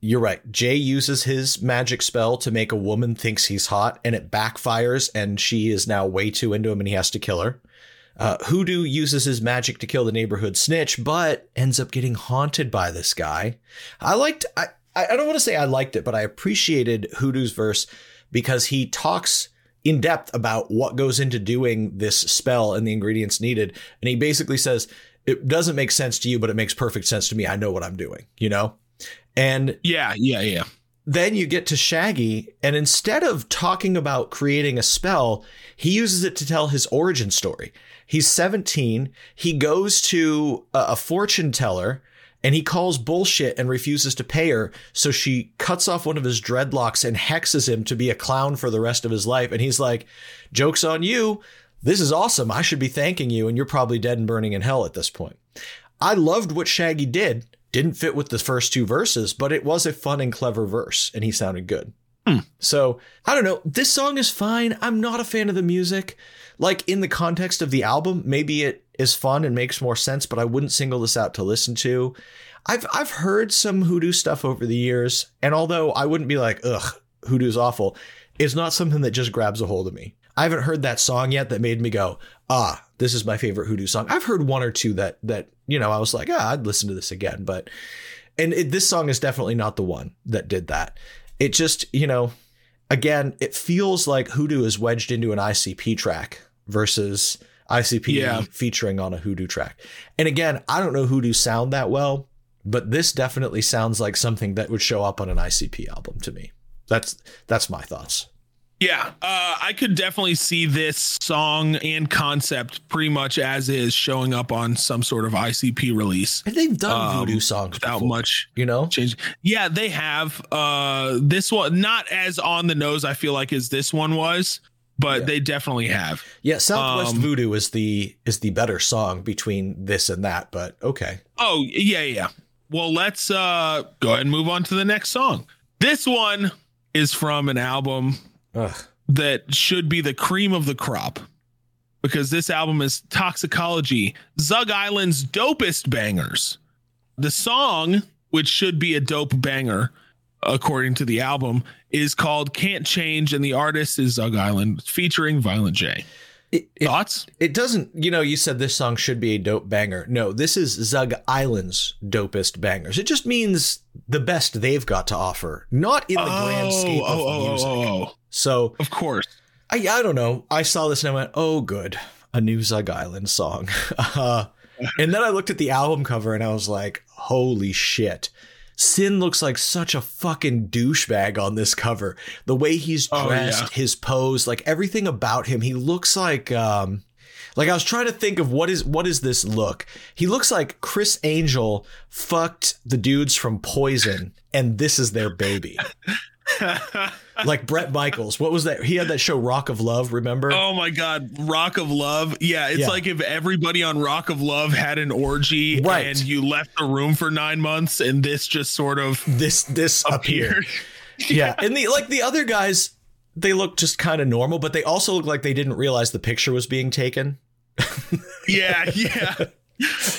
You're right. Jay uses his magic spell to make a woman thinks he's hot and it backfires and she is now way too into him and he has to kill her. Uh, Hoodoo uses his magic to kill the neighborhood snitch, but ends up getting haunted by this guy. I liked, I, I don't want to say I liked it, but I appreciated Hoodoo's verse because he talks in depth about what goes into doing this spell and the ingredients needed. And he basically says, it doesn't make sense to you, but it makes perfect sense to me. I know what I'm doing, you know? And Yeah, yeah, yeah. then you get to Shaggy, and instead of talking about creating a spell, he uses it to tell his origin story. He's 17. He goes to a, a fortune teller and he calls bullshit and refuses to pay her. So she cuts off one of his dreadlocks and hexes him to be a clown for the rest of his life. And he's like, Joke's on you. This is awesome. I should be thanking you, and you're probably dead and burning in hell at this point. I loved what Shaggy did. Didn't fit with the first two verses, but it was a fun and clever verse, and he sounded good. So I don't know. This song is fine. I'm not a fan of the music. Like in the context of the album, maybe it is fun and makes more sense, but I wouldn't single this out to listen to. I've I've heard some hoodoo stuff over the years, and although I wouldn't be like, ugh, hoodoo's awful, it's not something that just grabs a hold of me. I haven't heard that song yet that made me go, ah, this is my favorite hoodoo song. I've heard one or two that that, you know, I was like, ah, I'd listen to this again, but and it, this song is definitely not the one that did that. It just, you know, again, it feels like Hoodoo is wedged into an ICP track versus ICP Yeah. featuring on a Hoodoo track. And again, I don't know Hoodoo sound that well, but this definitely sounds like something that would show up on an ICP album to me. That's that's my thoughts. Yeah, uh, I could definitely see this song and concept pretty much as is showing up on some sort of ICP release And they've done Um, Voodoo songs without before, much you know. change. Yeah, they have. Uh, this one not as on the nose. I feel like as this one was, but Yeah. they definitely have. Yeah, Southwest Um, Voodoo is the is the better song between this and that, but okay. Oh yeah, yeah. Well, let's uh, go ahead and move on to the next song. This one is from an album Ugh. that should be the cream of the crop because this album is Toxicology, Zug Island's dopest bangers. The song, which should be a dope banger according to the album, is called Can't Change, and the artist is Zug Island featuring Violent J. It, it, Thoughts? it doesn't, you know, you said this song should be a dope banger. No, this is Zug Island's dopest bangers. It just means the best they've got to offer, not in the grand scheme of oh, music. oh, oh, oh. So Of course. I, I don't know. I saw this and I went, oh, good. A new Zug Island song. *laughs* uh, and then I looked at the album cover and I was like, holy shit. Sin looks like such a fucking douchebag on this cover. The way he's Oh, dressed, yeah. his pose, like everything about him, he looks like um like I was trying to think of what is what is this look? He looks like Criss Angel fucked the dudes from Poison and this is their baby. *laughs* like Bret Michaels. What was that? He had that show Rock of Love, remember? Oh my god, Rock of Love. Yeah, it's Yeah. like if everybody on Rock of Love had an orgy Right. and you left the room for 9 months and this just sort of This this appeared. appeared. *laughs* yeah. And the like the other guys, they look just kind of normal, but they also look like they didn't realize the picture was being taken. *laughs* yeah, yeah.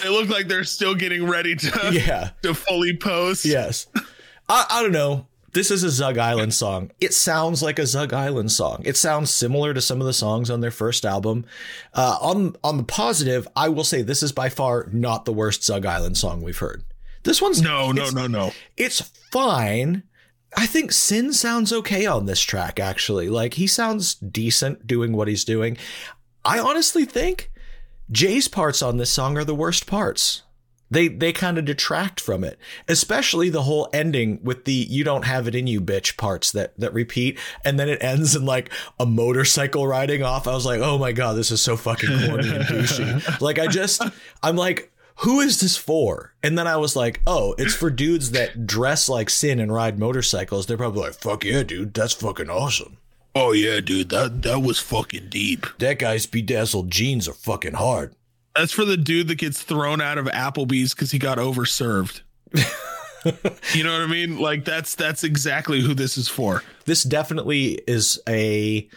They look like they're still getting ready to Yeah. to fully post. Yes. I, I don't know. This is a Zug Island song. It sounds like a Zug Island song. It sounds similar to some of the songs on their first album. Uh, on on the positive, I will say this is by far not the worst Zug Island song we've heard. This one's No, no, no, no. it's fine. I think Sin sounds okay on this track, actually. Like, he sounds decent doing what he's doing. I honestly think Jay's parts on this song are the worst parts. They they kind of detract from it, especially the whole ending with the "you don't have it in you, bitch" parts that that repeat, and then it ends in like a motorcycle riding off. I was like, oh my god, this is so fucking corny and douchey. *laughs* Like I just, I'm like, who is this for? And then I was like, oh, it's for dudes that dress like Sin and ride motorcycles. They're probably like, fuck yeah, dude, that's fucking awesome. Oh yeah, dude, that that was fucking deep. That guy's bedazzled jeans are fucking hard. That's for the dude that gets thrown out of Applebee's because he got overserved. *laughs* you know what I mean? Like that's that's exactly who this is for. this definitely is a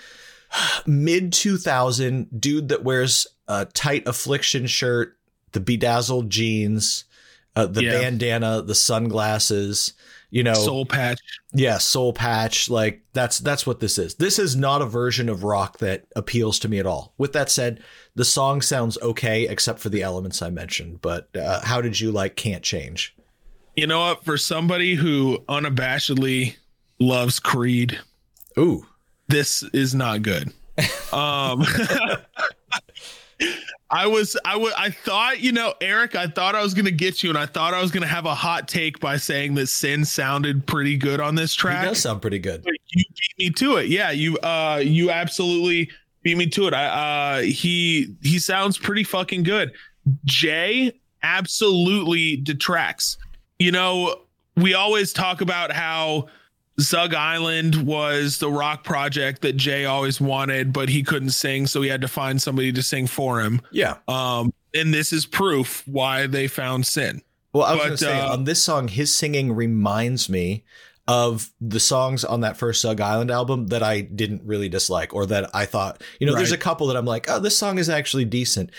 mid 2000 dude that wears a tight affliction shirt, the bedazzled jeans, uh, the Yeah. bandana, the sunglasses, you know, Soul patch. yeah, soul patch. Like that's that's what this is. This is not a version of rock that appeals to me at all. With that said, the song sounds okay except for the elements I mentioned. But uh, how did you like "Can't Change"? You know what? For somebody who unabashedly loves Creed, Ooh, this is not good. Um *laughs* *laughs* I was I was I thought, you know, Eric, I thought I was gonna get you and I thought I was gonna have a hot take by saying that Sin sounded pretty good on this track. he does sound pretty good. But you beat me to it. Yeah, you uh you absolutely beat me to it. I uh he he sounds pretty fucking good. Jay absolutely detracts. You know, we always talk about how Zug Island was the rock project that Jay always wanted, but he couldn't sing, so he had to find somebody to sing for him. Yeah. Um, and this is proof why they found Sin. Well, I was going to say uh, on this song, his singing reminds me of the songs on that first Zug Island album that I didn't really dislike, or that I thought, you know, there's a couple that I'm like, oh, this song is actually decent.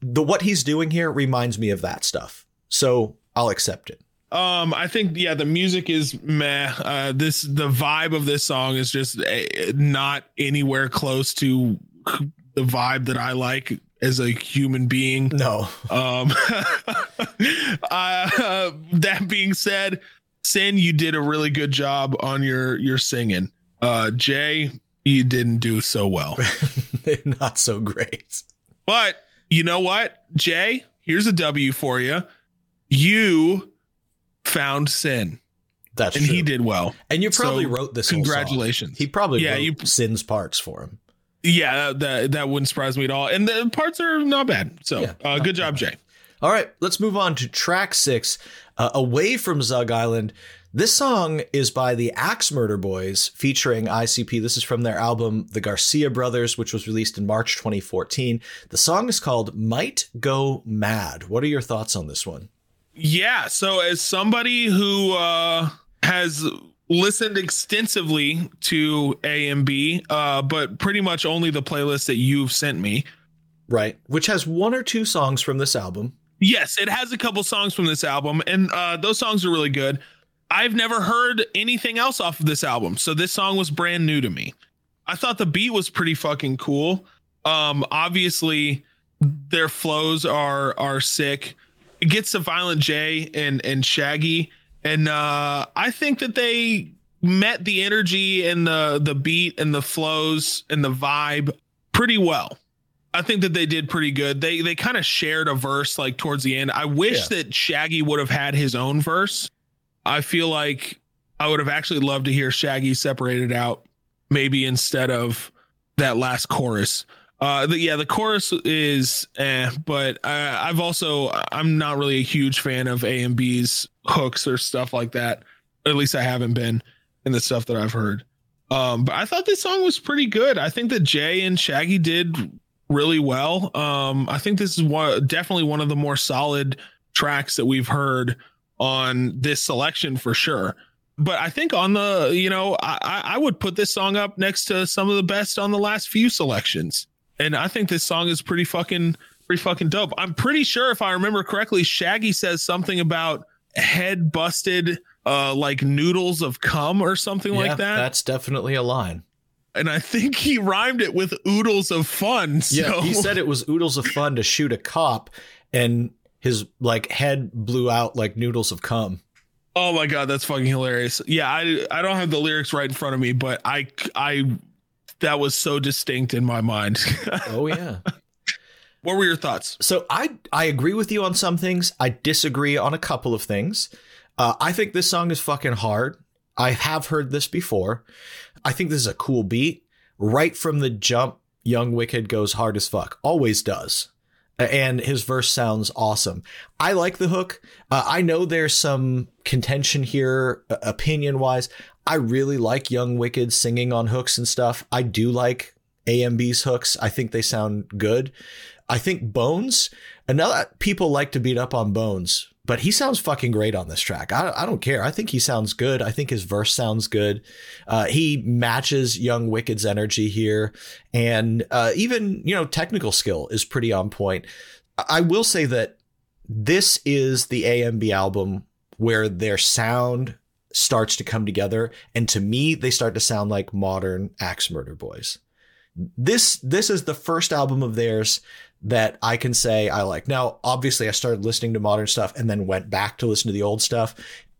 The what he's doing here reminds me of that stuff, so I'll accept it. Um, I think yeah, the music is meh. Uh, this the vibe of this song is just uh, not anywhere close to the vibe that I like as a human being. No, Um, *laughs* uh, that being said, Sin, you did a really good job on your your singing. Uh, Jay, you didn't do so well. *laughs* not so great. But you know what, Jay? Here's a W for you. You found Sin, That's and true. he did well. And you probably So, wrote this. congratulations. He probably Yeah, wrote you- Sin's parts for him. Yeah, that that wouldn't surprise me at all. And the parts are not bad. So, Yeah, uh, good job, Jay. All right, let's move on to track six, uh, Away from Zug Island. This song is by the Axe Murder Boyz featuring ICP. This is from their album The Garcia Brothers, which was released in March 2014. The song is called Might Go Mad. What are your thoughts on this one? Yeah. So, as somebody who uh, has listened extensively to AMB, uh, but pretty much only the playlist that you've sent me. Right, which has one or two songs from this album. Yes, it has a couple songs from this album, and uh, those songs are really good. I've never heard anything else off of this album, so this song was brand new to me. I thought the beat was pretty fucking cool. Um, obviously, their flows are are sick. It gets to Violent J and and Shaggy, and uh, I think that they met the energy and the the beat and the flows and the vibe pretty well. I think that they did pretty good. They they kind of shared a verse like towards the end. I wish Yeah. that Shaggy would have had his own verse. I feel like I would have actually loved to hear Shaggy separated out, maybe instead of that last chorus. Uh, the, yeah, the chorus is, eh, but uh, I've also I'm not really a huge fan of AMB's hooks or stuff like that. At least I haven't been in the stuff that I've heard. Um, but I thought this song was pretty good. I think that Jay and Shaggy did really well. Um, I think this is one definitely one of the more solid tracks that we've heard on this selection for sure. But I think on the, you know, I, I I would put this song up next to some of the best on the last few selections. And I think this song is pretty fucking pretty fucking dope. I'm pretty sure if I remember correctly, Shaggy says something about head busted uh like noodles of cum or something yeah, like that. That's definitely a line. and I think he rhymed it with oodles of fun. So *laughs* Yeah, he said it was oodles of fun to shoot a cop, and his like head blew out like noodles of cum. Oh my god, that's fucking hilarious. Yeah, I I don't have the lyrics right in front of me, but I I that was so distinct in my mind. *laughs* Oh yeah. what were your thoughts? So I I agree with you on some things. I disagree on a couple of things. Uh, I think this song is fucking hard. I have heard this before. I think this is a cool beat. Right from the jump, Young Wicked goes hard as fuck. Always does. And his verse sounds awesome. I like the hook. Uh, I know there's some contention here, uh, opinion wise. I really like Young Wicked singing on hooks and stuff. I do like AMB's hooks. I think they sound good. I think Bonez, another people like to beat up on Bonez, but he sounds fucking great on this track. I, I don't care. I think he sounds good. I think his verse sounds good. Uh, he matches Young Wicked's energy here, and uh, even you know technical skill is pretty on point. I I will say that this is the AMB album where their sound starts to come together, and to me, they start to sound like modern Axe Murder Boyz this this is the first album of theirs that I can say I like. Now, obviously, I started listening to modern stuff and then went back to listen to the old stuff.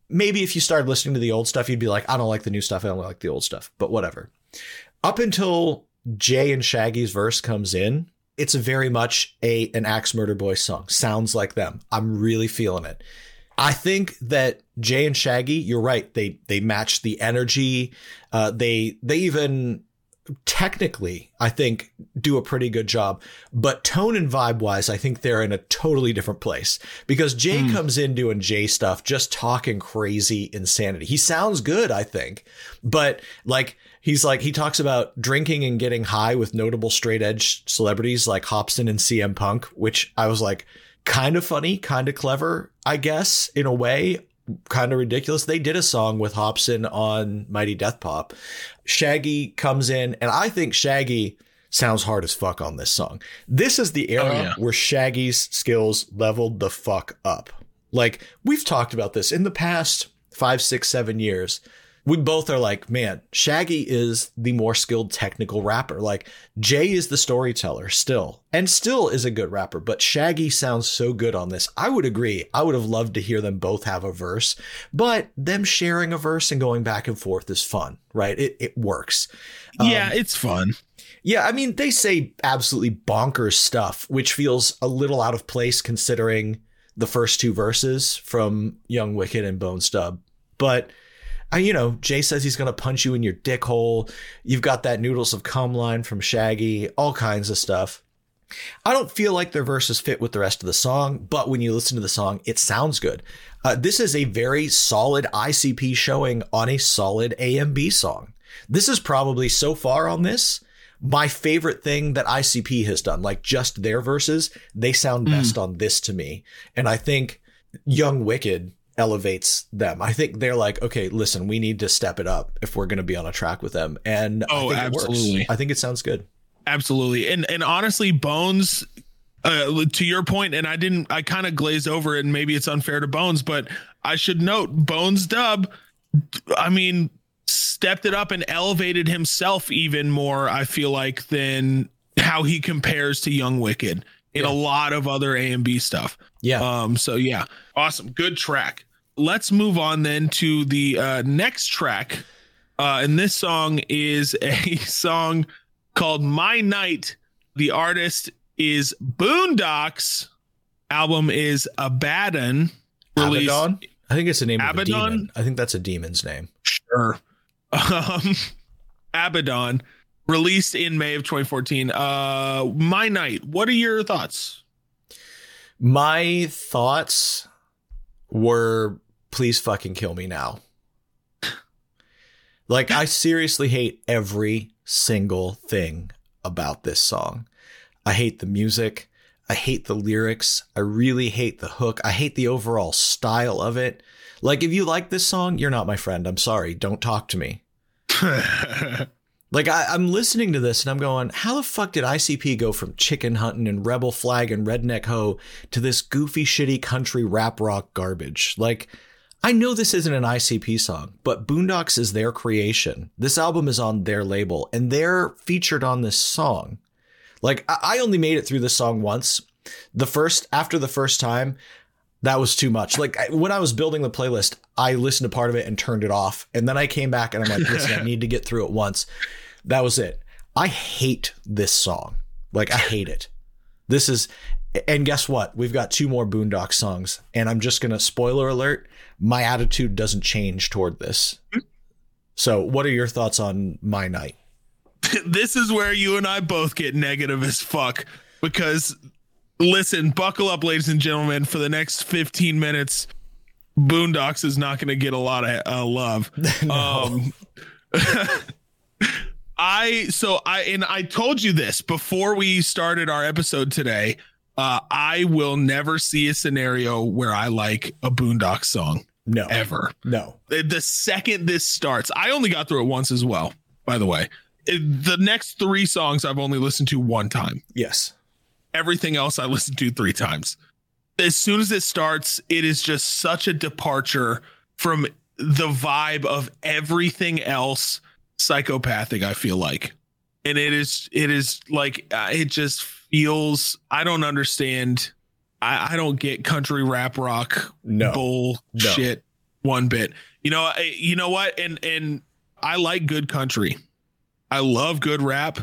Maybe if you started listening to the old stuff, you'd be like, I don't like the new stuff. I don't like the old stuff, but whatever. Up until Jay and Shaggy's verse comes in, it's very much a an Axe Murder Boyz song. Sounds like them. I'm really feeling it. I think that Jay and Shaggy, you're right. They they match the energy. Uh, they they even technically, I think, do a pretty good job. But tone and vibe wise, I think they're in a totally different place because Jay Hmm. comes in doing Jay stuff, just talking crazy insanity. He sounds good, I think, but like, He's like he talks about drinking and getting high with notable straight edge celebrities like Hopsin and CM Punk, which I was like kind of funny, kind of clever, I guess, in a way, kind of ridiculous. They did a song with Hopsin on Mighty Death Pop. Shaggy comes in, and I think Shaggy sounds hard as fuck on this song. This is the era Oh, yeah. where Shaggy's skills leveled the fuck up. Like we've talked about this in the past five, six, seven years. We both are like, man, Shaggy is the more skilled technical rapper. Like Jay is the storyteller still, and still is a good rapper, but Shaggy sounds so good on this. I would agree. I would have loved to hear them both have a verse, but them sharing a verse and going back and forth is fun, right? It it works. yeah, um, it's fun. Yeah, I mean, they say absolutely bonkers stuff, which feels a little out of place considering the first two verses from Young Wicked and Bonez Dub. But, uh, you know, Jay says he's going to punch you in your dick hole. You've got that noodles of cum line from Shaggy, all kinds of stuff. I don't feel like their verses fit with the rest of the song, but when you listen to the song, it sounds good. Uh, this is a very solid ICP showing on a solid AMB song. This is probably so far on this my favorite thing that ICP has done. Like just their verses, they sound best on this to me. And I think Young Wicked elevates them. I think they're like, okay, listen, we need to step it up if we're going to be on a track with them. And Oh, I think it absolutely. I think it sounds good. Absolutely. And and honestly, Bonez uh, to your point, and I didn't I kind of glazed over it and maybe it's unfair to Bonez, but I should note Bonez Dub, I mean, stepped it up and elevated himself even more, I feel like, than how he compares to Young Wicked in a lot of other AMB stuff. Yeah. Um, so yeah, awesome. Good track. Let's move on then to the uh, next track. Uh, and this song is a *laughs* song called My Night. The artist is Boondox. Album is Abaddon. Released Abaddon? I think it's the name of a Abaddon? demon. I think that's a demon's name. Sure. *laughs* Um, Abaddon, released in May of 2014. Uh, My Night. What are your thoughts? My thoughts were please fucking kill me now. Like I seriously hate every single thing about this song. I hate the music. I hate the lyrics. I really hate the hook. I hate the overall style of it. Like if you like this song, you're not my friend. I'm sorry. Don't talk to me. *laughs* Like I, I'm listening to this and I'm going, how the fuck did ICP go from chicken hunting and rebel flag and redneck ho to this goofy shitty country rap rock garbage? Like, I know this isn't an ICP song, but Boondox is their creation. This album is on their label and they're featured on this song. Like I, only made it through this song once. The first after the first time, that was too much. Like I, when I was building the playlist, I listened to part of it and turned it off. And then I came back and I'm like, listen, I *laughs* need to get through it once. That was it. I hate this song. Like I hate it. This is and guess what? We've got two more Boondox songs and I'm just going to spoiler alert, my attitude doesn't change toward this. So, what are your thoughts on My Night? *laughs* this is where you and I both get negative as fuck because listen, buckle up, ladies and gentlemen, for the next 15 minutes. Boondox is not going to get a lot of uh, love. *laughs* Um, *laughs* I so I and I told you this before we started our episode today. Uh, I will never see a scenario where I like a Boondox song No. ever No. the second this starts i only got through it once as well by the way the next three songs i've only listened to one time Yes. everything else i listened to three times as soon as it starts it is just such a departure from the vibe of everything else psychopathic i feel like and it is it is like uh, it just feels i don't understand i i don't get country rap rock No. bullshit one bit. You know, I, you know what? And and I like good country. I love good rap.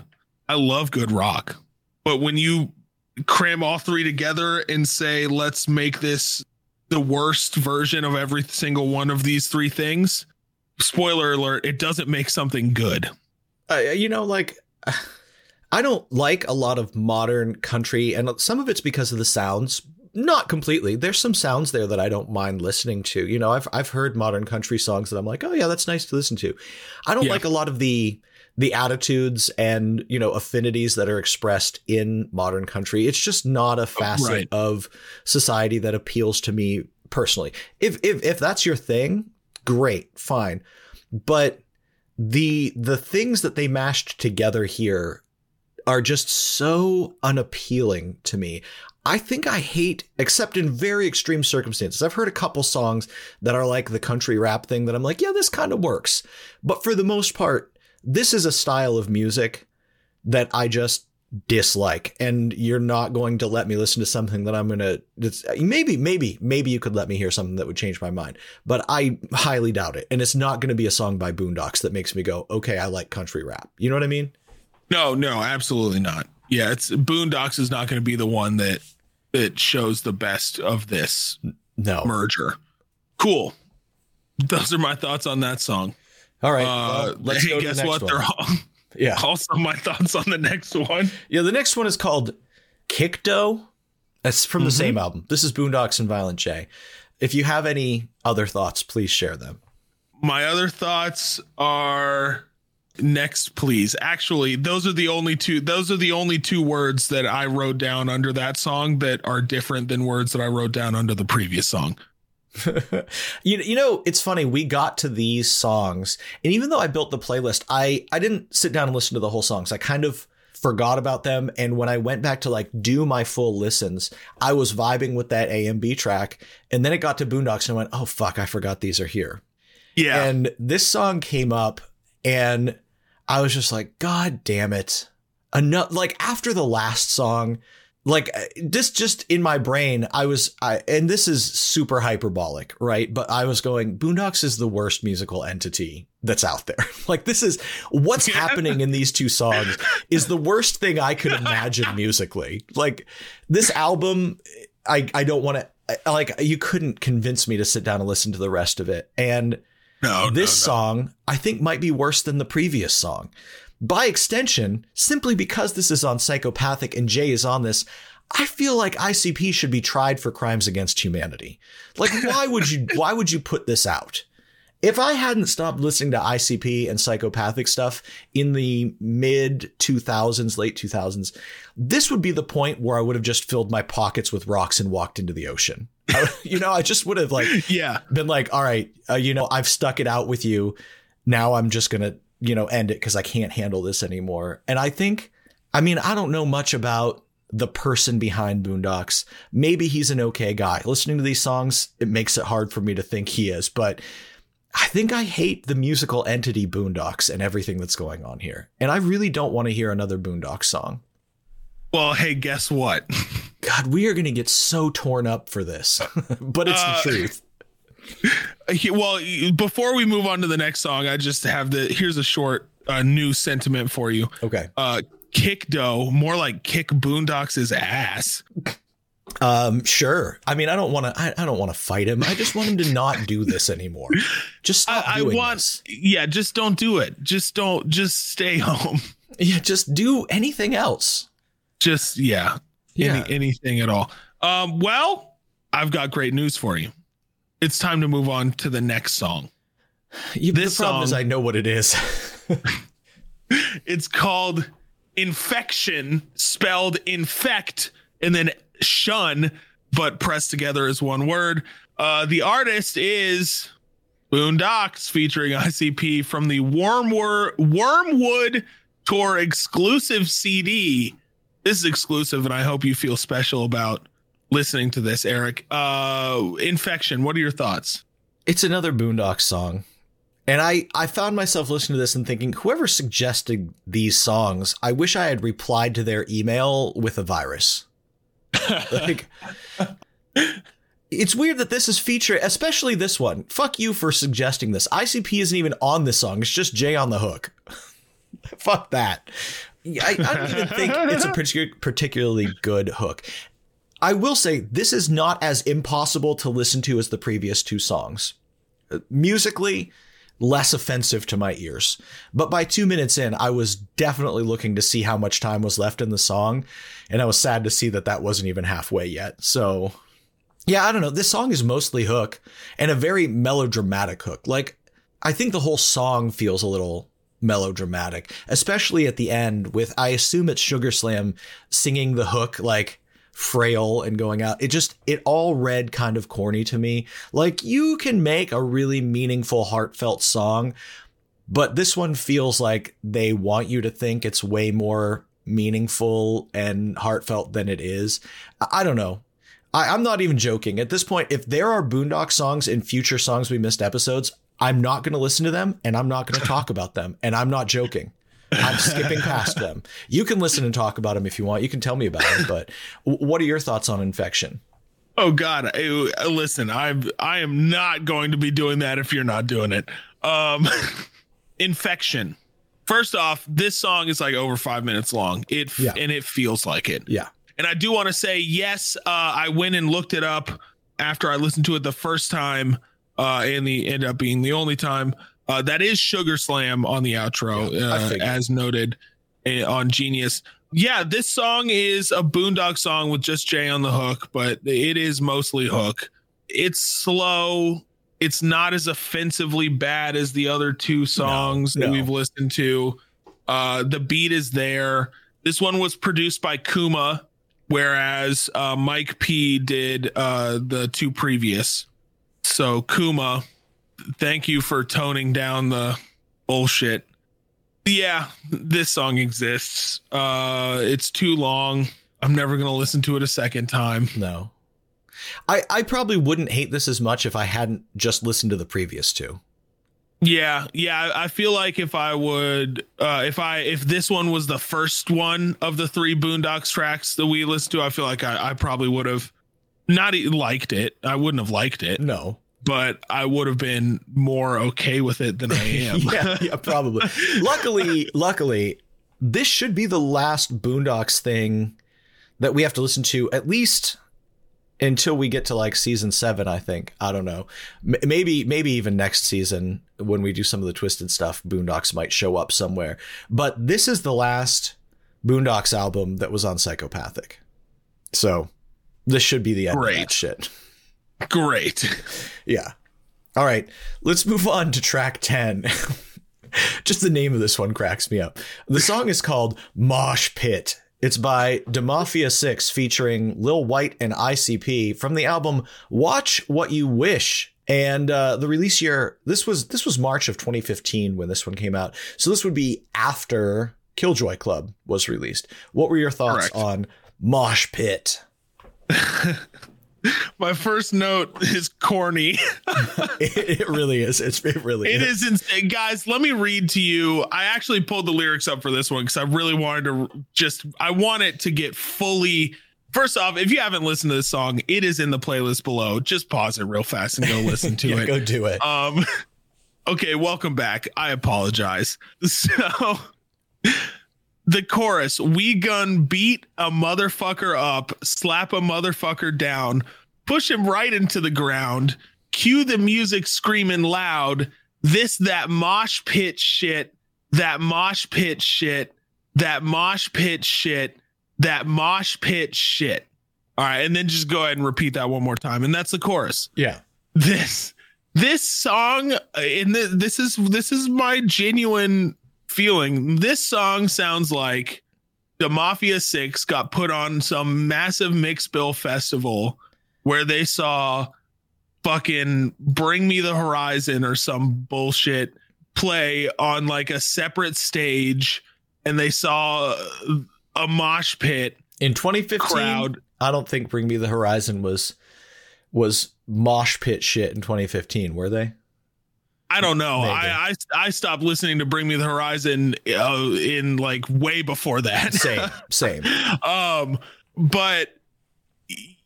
I love good rock. But when you cram all three together and say, let's make this the worst version of every single one of these three things, spoiler alert, it doesn't make something good. uh, you know, like I don't like a lot of modern country, and some of it's because of the sounds. Not completely. There's some sounds there that I don't mind listening to. You know, I've I've heard modern country songs that I'm like, oh yeah, that's nice to listen to. I don't Yeah. like a lot of the the attitudes and you know affinities that are expressed in modern country. It's just not a oh, facet Right. of society that appeals to me personally. If if if that's your thing, great, fine. But the the things that they mashed together here are just so unappealing to me. I think I hate, except in very extreme circumstances. I've heard a couple songs that are like the country rap thing that I'm like, yeah, this kind of works. But for the most part, this is a style of music that I just dislike. And you're not going to let me listen to something that I'm going to, maybe, maybe, maybe you could let me hear something that would change my mind. But I highly doubt it. And it's not going to be a song by Boondox that makes me go, okay, I like country rap. You know what I mean? No, no, absolutely not. Yeah, it's Boondox is not going to be the one that that shows the best of this No. merger. Cool. Those are my thoughts on that song. All right. Uh, well, let's hey, guess what? one. They're all, *laughs* yeah. also my thoughts on the next one. Yeah. The next one is called Kick Dough. It's from the Mm-hmm. same album. This is Boondox and Violent J. If you have any other thoughts, please share them. My other thoughts are next please actually those are the only two those are the only two words that i wrote down under that song that are different than words that i wrote down under the previous song *laughs* You, you know, it's funny. We got to these songs, and even though I built the playlist, I I didn't sit down and listen to the whole songs. I kind of forgot about them, and when I went back to like do my full listens, I was vibing with that AMB track, and then it got to Boondox, and I went, "Oh fuck, I forgot these are here." yeah And this song came up, and I was just like, God damn it. Enough, like after the last song, like uh, this just in my brain, I was, I, and this is super hyperbolic, right? But I was going, Boondox is the worst musical entity that's out there. *laughs* like this is what's happening in these two songs is the worst thing I could imagine musically. Like this album, I, I don't want to, like, you couldn't convince me to sit down and listen to the rest of it. And, no this no, no. song I think might be worse than the previous song. By extension, simply because this is on Psychopathic and Jay is on this, I feel like ICP should be tried for crimes against humanity. Like *laughs* why would you why would you put this out? If I hadn't stopped listening to ICP and psychopathic stuff in the mid 2000s, late 2000s, this would be the point where I would have just filled my pockets with rocks and walked into the ocean. I- *laughs* you know, I just would have like yeah been like, all right, uh, you know, I've stuck it out with you. Now I'm just going to, you know, end it because I can't handle this anymore. And I think, I mean, I don't know much about the person behind Boondox. Maybe he's an okay guy. Listening to these songs, it makes it hard for me to think he is, but I think I hate the musical entity Boondox and everything that's going on here. And I really don't want to hear another Boondox song. Well hey guess what *laughs* God, we are going to get so torn up for this, *laughs* but it's Uh, the truth. *laughs* Well before we move on to the next song i just have the here's a short uh, new sentiment for you Okay. uh kick dough more like kick Boondox' ass Um, sure. I mean, I don't want to. I, I don't want to fight him. I just want him to not do this anymore. Just stop I, I doing want this. yeah just don't do it just don't just stay home Yeah, just do anything else. Just yeah, Yeah. Any, anything at all. Um well i've got great news for you. It's time to move on to the next song. You, This the problem is I know what it is. *laughs* it's called infection spelled infect and then shun but pressed together as one word. Uh the artist is Boondox featuring icp from the wormwood wormwood tour exclusive cd this is exclusive and i hope you feel special about listening to this eric uh infection what are your thoughts it's another Boondox song. And I, I found myself listening to this and thinking, whoever suggested these songs, I wish I had replied to their email with a virus. *laughs* like, it's weird that this is featured, especially this one. Fuck you for suggesting this. ICP isn't even on this song. It's just Jay on the hook. *laughs* Fuck that. I, I don't even think it's a *laughs* particular, particularly good hook. I will say this is not as impossible to listen to as the previous two songs. Uh, Musically, less offensive to my ears. But by two minutes in, I was definitely looking to see how much time was left in the song. And I was sad to see that that wasn't even halfway yet. So, yeah, I don't know. This song is mostly hook and a very melodramatic hook. Like, I think the whole song feels a little melodramatic, especially at the end with, I assume it's Sugar Slam singing the hook like, frail and going out. It just, it all read kind of corny to me. Like you can make a really meaningful, heartfelt song, but this one feels like they want you to think it's way more meaningful and heartfelt than it is. I, don't know. I, I'm not even joking. At this point, if there are Boondox songs in future songs we missed episodes, I'm not going to listen to them and I'm not going *laughs* to talk about them. And I'm not joking. I'm skipping past them. You can listen and talk about them if you want. You can tell me about them. *laughs* But what are your thoughts on infection? Oh God! I, I- listen, I I am not going to be doing that if you're not doing it. Um, *laughs* infection. First off, this song is like over five minutes long. It Yeah. and it feels like it. Yeah. And I do want to say, yes, uh, I went and looked it up after I listened to it the first time, uh, and the ended up being the only time. Uh, that is Sugar Slam on the outro, Yeah, uh, as noted uh, on Genius. Yeah, this song is a Boondox song with just Jay on the hook, but it is mostly hook. It's slow. It's not as offensively bad as the other two songs that no. we've listened to. Uh, the beat is there. This one was produced by Kuma, whereas uh, Mike P did uh, the two previous. So Kuma, thank you for toning down the bullshit. Yeah, this song exists. Uh, it's too long. I'm never gonna listen to it a second time. No. I, I probably wouldn't hate this as much if I hadn't just listened to the previous two. Yeah, yeah. I I feel like if I would, uh, if I, if this one was the first one of the three Boondox tracks that we listened to, I feel like I, I probably would have not liked it. I wouldn't have liked it, No. but I would have been more okay with it than I *laughs* am. yeah, yeah, probably. luckily, *laughs* luckily, this should be the last Boondox thing that we have to listen to at least until we get to like season seven. I think I don't know. M- maybe maybe even next season when we do some of the twisted stuff, Boondox might show up somewhere. But this is the last Boondox album that was on Psychopathic, so this should be the end of Great. that shit. Great. Yeah. All right. Let's move on to track 10. *laughs* Just the name of this one cracks me up. The song is called Mosh Pit. It's by Da Mafia 6ix featuring Lil Wyte and ICP from the album Watch What You Wish. And uh, the release year this was this was March of 2015 when this one came out. So this would be after Killjoy Club was released. What were your thoughts Correct. on Mosh Pit? *laughs* My first note is corny. *laughs* It, it really is. It's it really It is insane, guys. Let me read to you. I actually pulled the lyrics up for this one because I really wanted to just. I want it to get fully. First off, if you haven't listened to this song, it is in the playlist below. Just pause it real fast and go listen *laughs* to Yeah, it. go do it. Um, okay, welcome back. I apologize. So, the chorus: "We gun beat a motherfucker up, slap a motherfucker down, push him right into the ground, cue the music screaming loud. This that mosh pit shit, that mosh pit shit, that mosh pit shit, that mosh pit shit." All right, and then just go ahead and repeat that one more time, and that's the chorus yeah. this this song uh, and th- this is this is my genuine feeling this song sounds like the mafia 6 got put on some massive mix bill festival where they saw fucking bring me the horizon or some bullshit play on like a separate stage and they saw a mosh pit In 2015, crowd I don't think Bring Me the Horizon was was mosh pit shit in 2015, were they? I don't know. Maybe. I, I I stopped listening to Bring Me the Horizon uh, in like way before that. Same, *laughs* same. um, but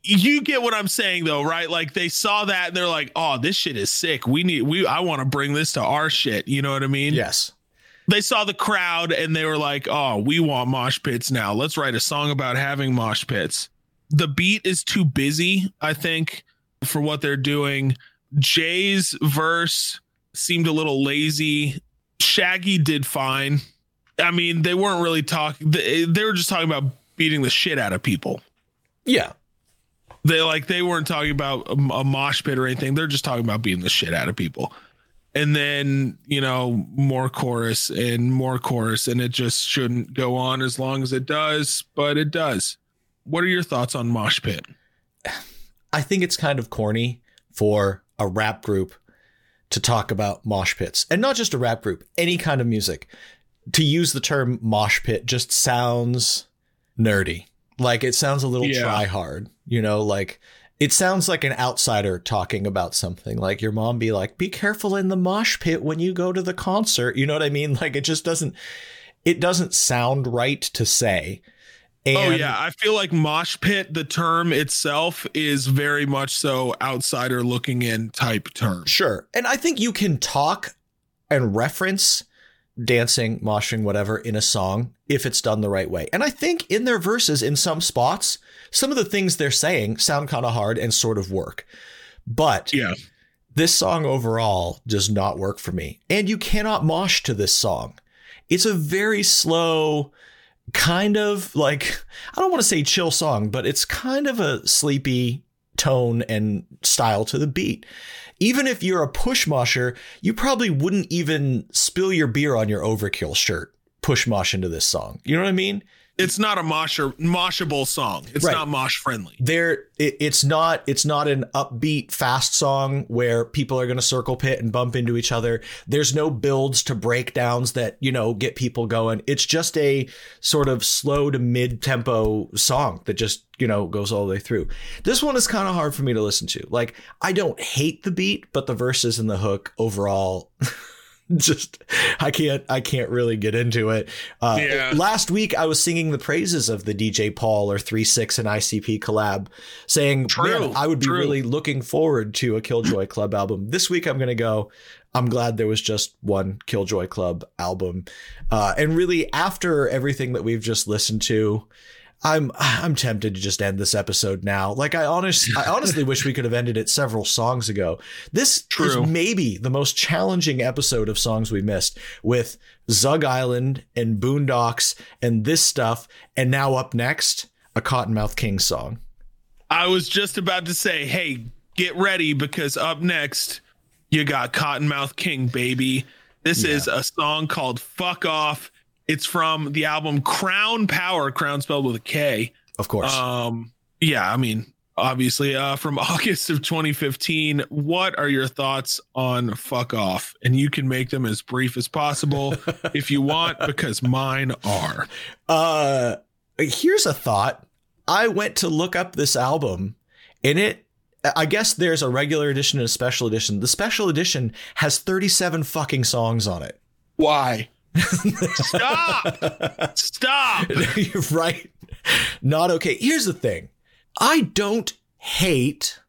you get what I'm saying though, right? Like they saw that and they're like, "Oh, this shit is sick. We need we I want to bring this to our shit." You know what I mean? Yes. They saw the crowd and they were like, "Oh, we want mosh pits now. Let's write a song about having mosh pits." The beat is too busy, I think, for what they're doing. Jay's verse seemed a little lazy. Shaggy did fine. I mean, they weren't really talking. They, they were just talking about beating the shit out of people. Yeah. They like they weren't talking about a, a mosh pit or anything. They're just talking about beating the shit out of people. And then you know more chorus and more chorus, and it just shouldn't go on as long as it does, but it does. What are your thoughts on mosh pit? I think it's kind of corny for a rap group to talk about mosh pits and not just a rap group, any kind of music. To use the term mosh pit just sounds nerdy. Like it sounds a little Yeah. try hard, you know, like it sounds like an outsider talking about something. Like your mom be like, be careful in the mosh pit when you go to the concert. You know what I mean? *laughs* Like it just doesn't, it doesn't sound right to say. Oh, and oh yeah, I feel like mosh pit, the term itself, is very much so outsider looking in type term. Sure. And I think you can talk and reference dancing, moshing, whatever in a song if it's done the right way. And I think in their verses, in some spots, some of the things they're saying sound kind of hard and sort of work. But Yeah, this song overall does not work for me. And you cannot mosh to this song. It's a very slow, kind of like, I don't want to say chill song, but it's kind of a sleepy tone and style to the beat. Even if you're a push mosher, you probably wouldn't even spill your beer on your overkill shirt, push mosh into this song. You know what I mean? It's not a mosher moshable song. It's Right. not mosh friendly. there it, it's not it's not an upbeat fast song where people are going to circle pit and bump into each other there's no builds to breakdowns that you know get people going it's just a sort of slow to mid tempo song that just you know goes all the way through this one is kind of hard for me to listen to like i don't hate the beat but the verses and the hook overall *laughs* *laughs* just i can't i can't really get into it uh Yeah. last week i was singing the praises of the dj paul or 3-6 and icp collab saying True, man i would be true. really looking forward to a killjoy club album this week i'm gonna go i'm glad there was just one killjoy club album uh and really after everything that we've just listened to I'm I'm tempted to just end this episode now. Like I honest I honestly wish we could have ended it several songs ago. This True. is maybe the most challenging episode of songs we missed with Zug Island and Boondox and this stuff and now up next a Kottonmouth King song. I was just about to say, hey, get ready because up next you got Kottonmouth King, baby. This is a song called Fuck Off. It's from the album Crown Power, Crown spelled with a K. Of course. Um, yeah, I mean, obviously, uh, from *laughs* August of 2015. What are your thoughts on Fuck Off? And you can make them as brief as possible *laughs* if you want, because mine are. Uh, here's a thought. I went to look up this album, and it. I guess there's a regular edition and a special edition. The special edition has 37 fucking songs on it. Why? Stop! Stop! *laughs* You're right. Not okay. Here's the thing. I don't hate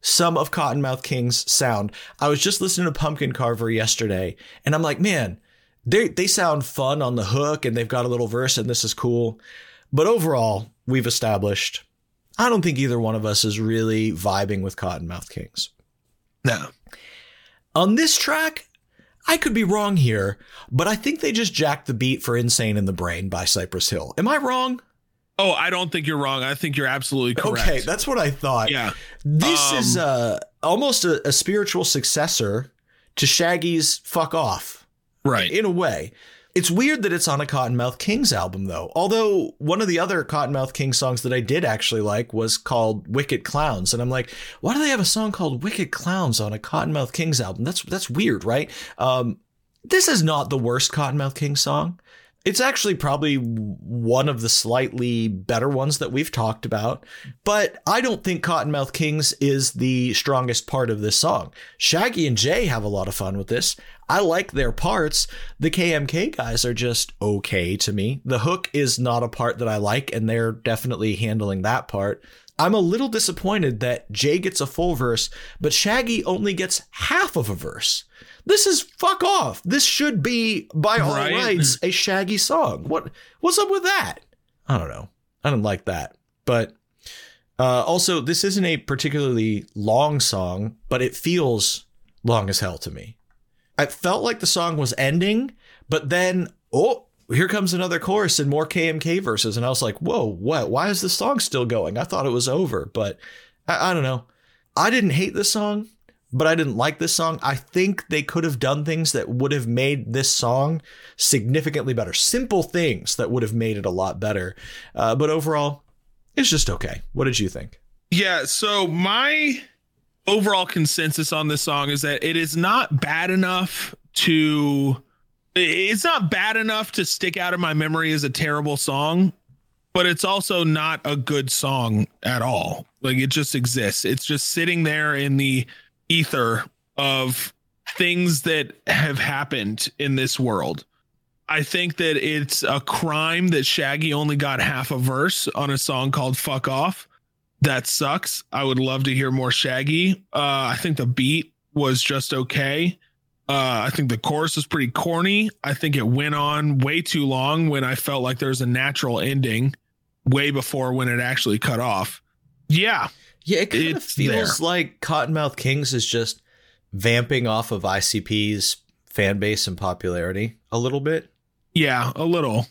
some of Kottonmouth King's sound. I was just listening to Pumpkin Carver yesterday, and I'm like, man, they they sound fun on the hook, and they've got a little verse, and this is cool. But overall, we've established, I don't think either one of us is really vibing with Kottonmouth Kings. No. On this track, I could be wrong here, but I think they just jacked the beat for Insane in the Brain by Cypress Hill. Am I wrong? Oh, I don't think you're wrong. I think you're absolutely correct. Okay, that's what I thought. yeah. This Um, is uh, almost a, a spiritual successor to Shaggy's Fuck Off Right. in a way. It's weird that it's on a Kottonmouth Kings album, though. Although one of the other Kottonmouth King songs that I did actually like was called "Wicked Clowns," and I'm like, why do they have a song called "Wicked Clowns" on a Kottonmouth Kings album? That's that's weird, right? Um, this is not the worst Kottonmouth King song. It's actually probably one of the slightly better ones that we've talked about, but I don't think Kottonmouth Kings is the strongest part of this song. Shaggy and Jay have a lot of fun with this. I like their parts. The KMK guys are just okay to me. The hook is not a part that I like, and they're definitely handling that part. I'm a little disappointed that Jay gets a full verse, but Shaggy only gets half of a verse. This is fuck off. This should be, by all Right. rights, a Shaggy song. What what's up with that? I don't know. I don't like that. But uh, also, this isn't a particularly long song, but it feels long as hell to me. I felt like the song was ending, but then oh, here comes another chorus and more KMK verses, and I was like, whoa, what? Why is this song still going? I thought it was over, but I, I don't know. I didn't hate this song, but I didn't like this song. I think they could have done things that would have made this song significantly better. Simple things that would have made it a lot better. Uh, but overall, it's just okay. What did you think? Yeah, so my overall consensus on this song is that it is not bad enough to it's not bad enough to stick out in my memory as a terrible song, but it's also not a good song at all. Like it just exists. It's just sitting there in the ether of things that have happened in this world. I think that it's a crime that Shaggy only got half a verse on a song called Fuck Off. That sucks. I would love to hear more Shaggy. Uh, I think the beat was just okay. Uh, I think the chorus was pretty corny. I think it went on way too long when I felt like there was a natural ending way before when it actually cut off. Yeah. Yeah, it kind of feels there. like Kottonmouth Kings is just vamping off of ICP's fan base and popularity a little bit. Yeah, a little.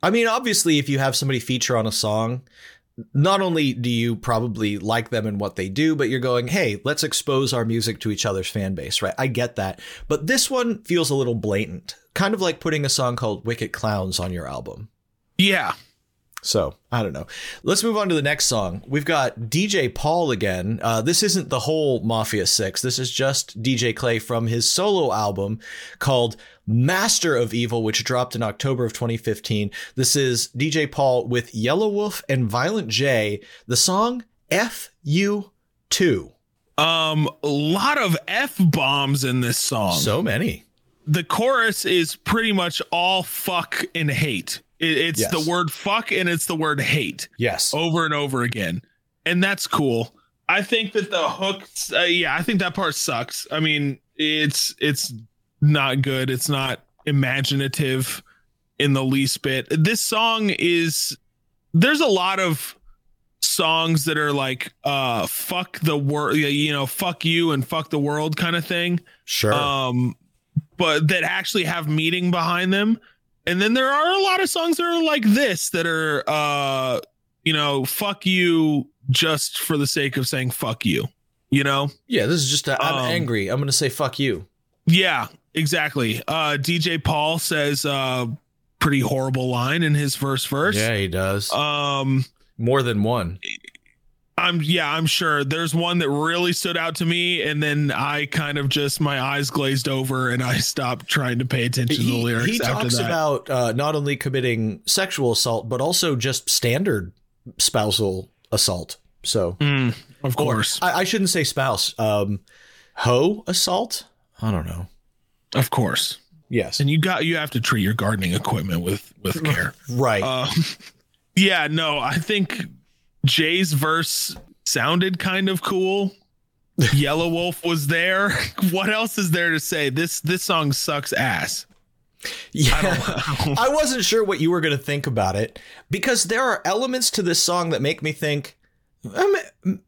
I mean, obviously, if you have somebody feature on a song, not only do you probably like them and what they do, but you're going, hey, let's expose our music to each other's fan base, right? I get that. But this one feels a little blatant, kind of like putting a song called Wicked Clowns on your album. Yeah. So I don't know. Let's move on to the next song. We've got DJ Paul again. Uh, this isn't the whole Mafia Six. This is just DJ Clay from his solo album called Master of Evil, which dropped in October of 2015. This is DJ Paul with Yelawolf and Violent J. The song FU Two. Um, a lot of F bombs in this song. So many. the chorus is pretty much all fuck and hate. It, it's Yes. the word fuck and it's the word hate Yes. over and over again. And that's cool. I think that the hook, uh, yeah, I think that part sucks. I mean, it's it's not good. It's not imaginative in the least bit. This song is there's a lot of songs that are like uh fuck the world, you know, fuck you and fuck the world kind of thing Sure. um but that actually have meaning behind them and then there are a lot of songs that are like this that are uh you know fuck you just for the sake of saying fuck you you know yeah, this is just, i I'm um, angry. I'm going to say fuck you. yeah exactly uh dj paul says uh pretty horrible line in his first verse Yeah, he does. um More than one. I'm yeah, I'm sure. There's one that really stood out to me, and then I kind of just my eyes glazed over and I *laughs* stopped trying to pay attention to the he, lyrics he talks about uh, not only committing sexual assault but also just standard spousal assault. So Mm, of course, I, I shouldn't say spouse um hoe assault? I don't know. Of course, yes. And you got you have to treat your gardening equipment with with care. right. Um, *laughs* yeah, no, I think Jay's verse sounded kind of cool. Yelawolf was there. *laughs* What else is there to say? This this song sucks ass. yeah I *laughs* I wasn't sure what you were going to think about it because there are elements to this song that make me think um,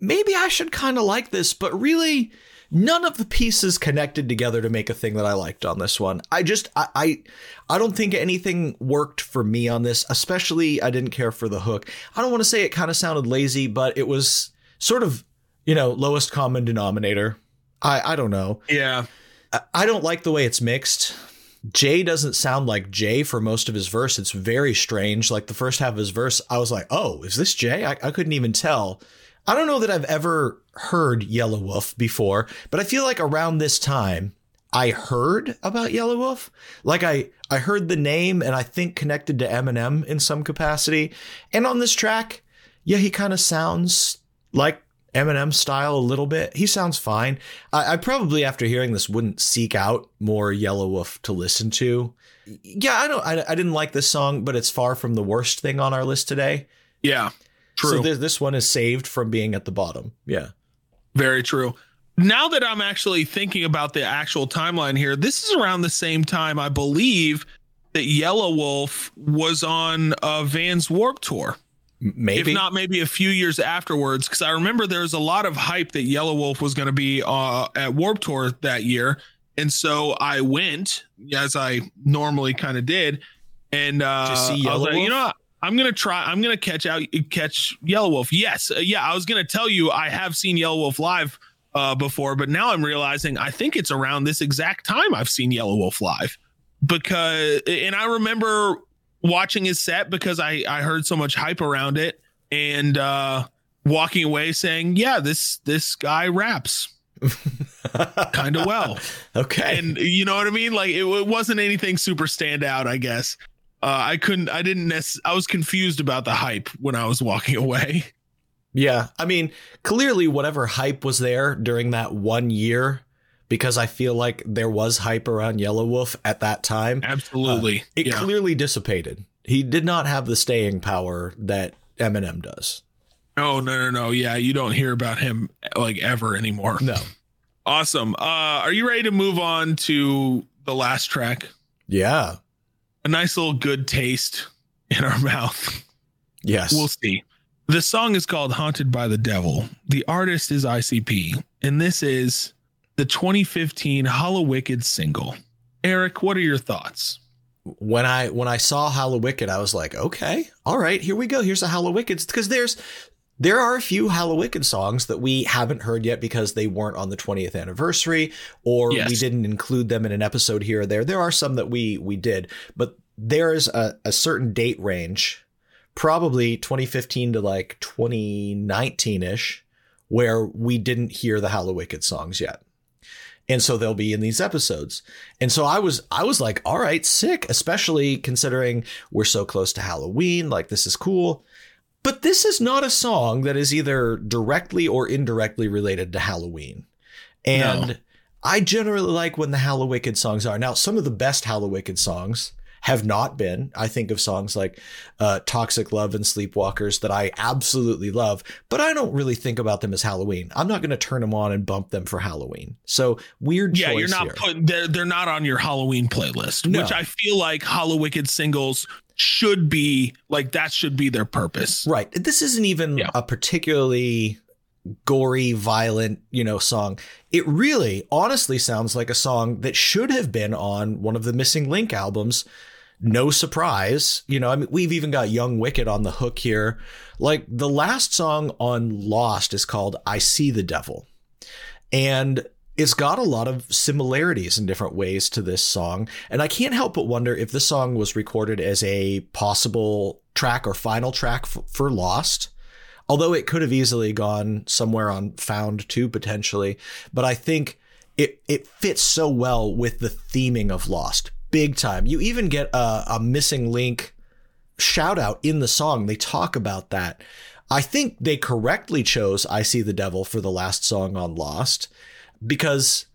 maybe I should kind of like this, but really none of the pieces connected together to make a thing that I liked on this one. I just I I, I don't think anything worked for me on this, especially I didn't care for the hook. I don't want to say it kind of sounded lazy, but it was sort of, you know, lowest common denominator. I I don't know. Yeah. I- I don't like the way it's mixed. Jay doesn't sound like Jay for most of his verse. It's very strange. Like the first half of his verse, I was like, oh, is this Jay? I, I couldn't even tell. I don't know that I've ever heard Yelawolf before, but I feel like around this time, I heard about Yelawolf. Like I, I heard the name and I think connected to Eminem in some capacity. And on this track, yeah, he kind of sounds like Eminem style a little bit. He sounds fine. I, I probably after hearing this wouldn't seek out more Yelawolf to listen to. Yeah, I don't. I, I didn't like this song, but it's far from the worst thing on our list today. Yeah. True. So this, this one is saved from being at the bottom. Yeah. Very true. Now that I'm actually thinking about the actual timeline here, this is around the same time I believe that Yelawolf was on uh, Van's Warp Tour. Maybe. If not, maybe a few years afterwards, because I remember there was a lot of hype that Yelawolf was going to be uh, at Warp Tour that year, And so I went as I normally kind of did. And uh, Did you see I was Yellow like, you know? I'm gonna try. I'm gonna catch out catch Yelawolf. Yes, uh, yeah. I was gonna tell you I have seen Yelawolf live uh, before, but now I'm realizing I think it's around this exact time I've seen Yelawolf live because, and I remember watching his set because I I heard so much hype around it and uh, walking away saying, yeah, this this guy raps *laughs* kind of well Okay. and you know what I mean? Like it, it wasn't anything super standout, I guess. Uh, I couldn't, I didn't, nec- I was confused about the hype when I was walking *laughs* away. Yeah. I mean, clearly, whatever hype was there during that one year, because I feel like there was hype around Yelawolf at that time, Absolutely. it yeah. clearly dissipated. He did not have the staying power that Eminem does. oh, no, no, no. Yeah. You don't hear about him like ever anymore. No. Awesome. Uh, are you ready to move on to the last track? Yeah. A nice little good taste in our *laughs* mouth. Yes. We'll see. The song is called Haunted by the Devil. The artist is ICP, and this is the 2015 Hallowicked single. Eric, what are your thoughts? when I when I saw Hallowicked, I was like, okay, all right, here we go. Here's a Hallowicked because there's there are a few Hollow songs that we haven't heard yet because they weren't on the 20th anniversary or Yes. we didn't include them in an episode here or there. There are some that we we did, but there is a, a certain date range, probably 2015 to like 2019 ish, where we didn't hear the Hollow songs yet and so they'll be in these episodes and so i was i was like all right sick especially considering we're so close to halloween like this is cool but this is not a song that is either directly or indirectly related to halloween and No. i generally like when the Hallowicked songs are now some of the best Hallowicked songs have not been. I think of songs like uh, Toxic Love and Sleepwalkers that I absolutely love, but I don't really think about them as Halloween. I'm not going to turn them on and bump them for Halloween. So weird Yeah, you're not putting they're, they're not on your Halloween playlist, No. which I feel like Hallowicked singles should be like that should be their purpose. Right. This isn't even Yeah. a particularly gory, violent, you know, song. It really honestly sounds like a song that should have been on one of the Missing Link albums. No surprise. You know, I mean, we've even got Young Wicked on the hook here. Like the last song on Lost is called I See the Devil. And it's got a lot of similarities in different ways to this song. And I can't help but wonder if this song was recorded as a possible track or final track f- for Lost. Although it could have easily gone somewhere on Found too, potentially. But I think it, it fits so well with the theming of Lost. Big time. You even get a, a missing link shout out in the song. They talk about that. I think they correctly chose I See the Devil for the last song on Lost because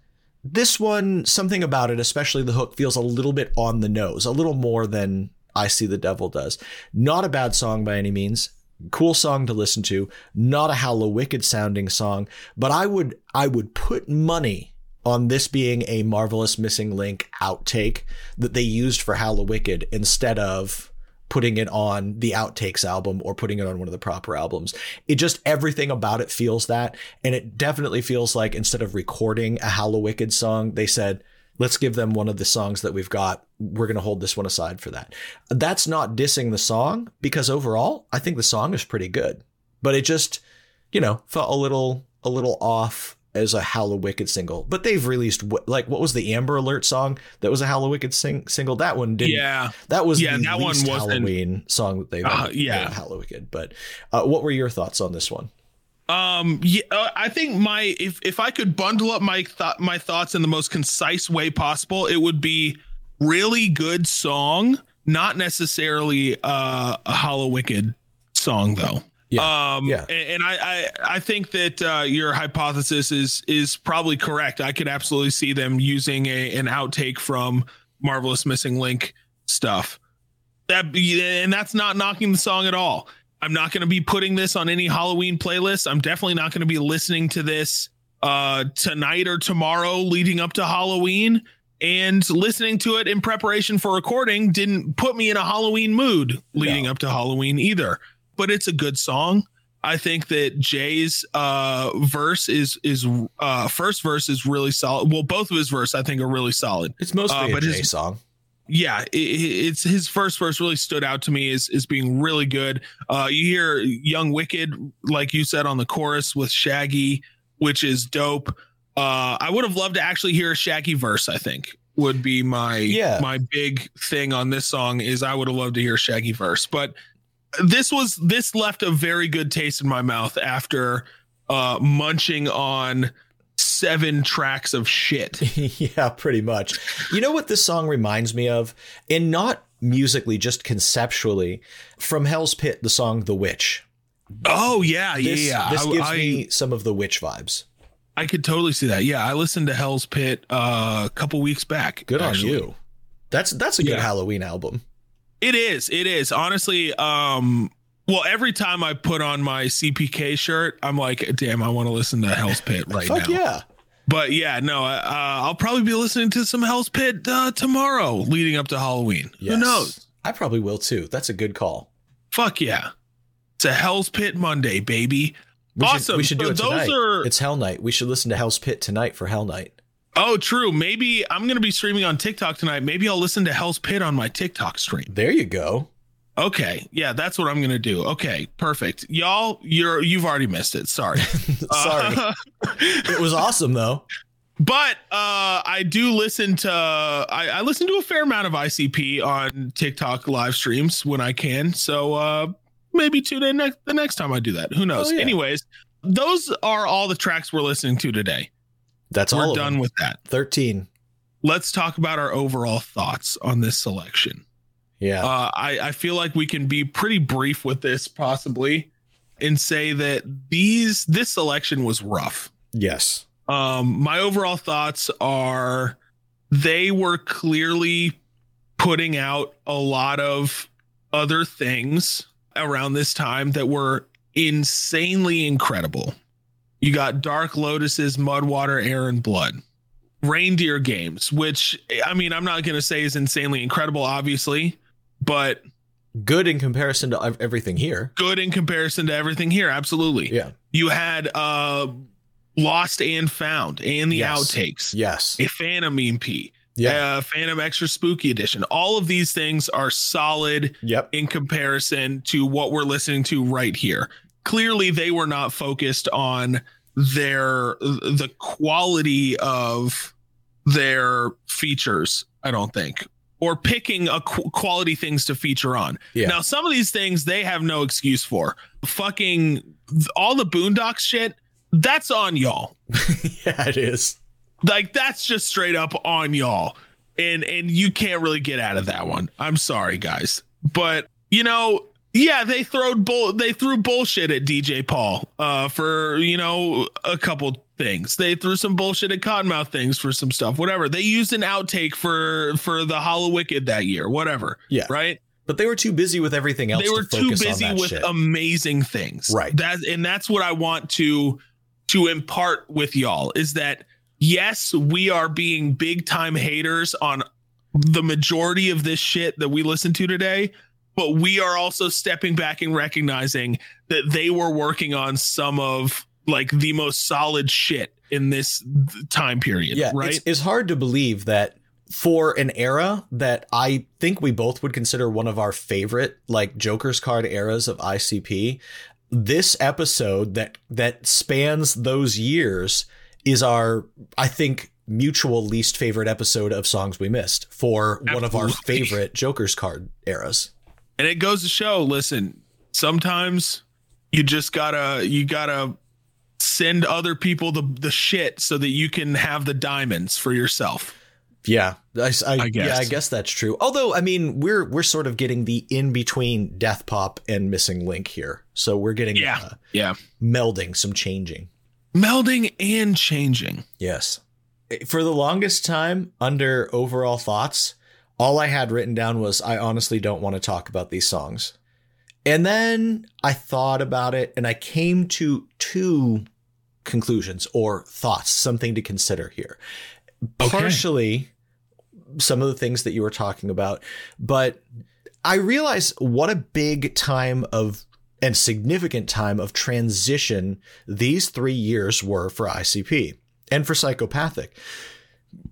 this one, something about it, especially the hook, feels a little bit on the nose, a little more than I See the Devil does. Not a bad song by any means. Cool song to listen to. Not a Hallowicked sounding song, but I would I would put money on this being a marvelous missing link outtake that they used for Hallowicked instead of putting it on the outtakes album or putting it on one of the proper albums. It just everything about it feels that. And it definitely feels like instead of recording a Hallowicked song, they said, let's give them one of the songs that we've got. We're going to hold this one aside for that. That's not dissing the song because overall, I think the song is pretty good, but it just, you know, felt a little, a little off as a Hallowicked single. But they've released like what was the Amber Alert song that was a Hallowicked sing- single? That one didn't. Yeah. That was Yeah, that one wasn't- Halloween song that they've Uh, yeah. Hallowicked. But uh, what were your thoughts on this one? Um, yeah, uh, I think my if if I could bundle up my thought my thoughts in the most concise way possible, it would be really good song, not necessarily uh, a Hallowicked song though. Yeah. Um, Yeah. and, I, I I think that uh, your hypothesis is is probably correct. I could absolutely see them using a an outtake from Marvelous Missing Link stuff. That be, and that's not knocking the song at all. I'm not going to be putting this on any Halloween playlist. I'm definitely not going to be listening to this uh tonight or tomorrow leading up to Halloween and listening to it in preparation for recording didn't put me in a Halloween mood leading No. up to Halloween either. But it's a good song I think that Jay's uh, verse is is uh, first verse is really solid. Well, both of his verse I think are really solid. It's mostly Uh, a Jay his- song. Yeah, it, it's his first verse really stood out to me as as being really good. Uh, you hear Young Wicked, like you said, on the chorus with Shaggy, which is dope. Uh, I would have loved to actually hear a Shaggy verse. I think would be my Yeah. my big thing on this song is I would have loved to hear a Shaggy verse, but this was this left a very good taste in my mouth after uh munching on seven tracks of shit. *laughs* yeah, pretty much. You know what this song reminds me of? And not musically, just conceptually, from Hell's Pit, the song The Witch. Oh yeah, This, yeah, yeah. this gives I, me some of the witch vibes. I could totally see that. Yeah, I listened to Hell's Pit uh, a couple weeks back. Good actually. on you. That's that's a good Yeah. Halloween album. It is. It is. Honestly, um well, every time I put on my CPK shirt, I'm like, damn, I want to listen to Hell's Pit right Fuck now. yeah. But yeah, no, uh, I'll probably be listening to some Hell's Pit uh, tomorrow leading up to Halloween. Who knows? I probably will too. That's a good call. Fuck yeah. It's a Hell's Pit Monday, baby. We should- awesome. we should do So it those tonight. are It's Hell Night. We should listen to Hell's Pit tonight for Hell Night. Oh, true. Maybe I'm going to be streaming on TikTok tonight. Maybe I'll listen to Hell's Pit on my TikTok stream. There you go. Okay. Yeah, that's what I'm going to do. Okay, perfect. Y'all, you're you've already missed it. Sorry. *laughs* Sorry. Uh, *laughs* it was awesome though. but uh I do listen to I, I listen to a fair amount of ICP on TikTok live streams when I can. So uh maybe tune in next the next time I do that. Who knows? Oh, yeah. Anyways, those are all the tracks we're listening to today. That's all we're all of done them. with that. 13. Let's talk about our overall thoughts on this selection. Yeah. Uh, I, I feel like we can be pretty brief with this possibly and say that these this selection was rough. yes. Um, my overall thoughts are they were clearly putting out a lot of other things around this time that were insanely incredible. You got Dark Lotus's Mudwater, Air and Blood. Reindeer Games, which I mean, I'm not going to say is insanely incredible, obviously, but Good in comparison to everything here. good in comparison to everything here. Absolutely. Yeah. You had uh Lost and Found and the Yes. outtakes, Yes. a Phantom EP, Yeah. uh, Phantom Extra Spooky Edition. All of these things are solid yep. in comparison to what we're listening to right here. Clearly, they were not focused on their the quality of their features. I don't think. Or picking a qu- quality things to feature on. Yeah. Now, some of these things they have no excuse for. Fucking all the Boondox shit. That's on y'all. *laughs* yeah, it is. Like that's just straight up on y'all. And and you can't really get out of that one. I'm sorry, guys. But you know, yeah, they throwed bull they threw bullshit at DJ Paul uh for, you know, a couple things. They threw some bullshit at Kottonmouth Kings for some stuff, whatever. They used an outtake for for the Hallowicked that year, whatever. Yeah. Right? But they were too busy with everything else. they were to too busy with shit. amazing things Right. that and that's what i want to to impart with y'all is that yes we are being big time haters on the majority of this shit that we listen to today but we are also stepping back and recognizing that they were working on some of like the most solid shit in this time period yeah, right It's, it's hard to believe that for an era that I think we both would consider one of our favorite like Joker's card eras of ICP, this episode that that spans those years is our I think mutual least favorite episode of songs we missed for one of our favorite Joker's card eras. And it goes to show listen sometimes you just gotta you gotta send other people the the shit so that you can have the diamonds for yourself Yeah, I, I, I guess. yeah, I guess that's true. Although, I mean, we're we're sort of getting the in between Death Pop and Missing Link here, so we're getting yeah uh, yeah melding, some changing. melding and changing Yes, for the longest time, under overall thoughts, all I had written down was I honestly don't want to talk about these songs, and then I thought about it, and I came to two conclusions or thoughts, something to consider here. Okay. Partially some of the things that you were talking about, but I realize what a big time of and significant time of transition these three years were for ICP and for psychopathic.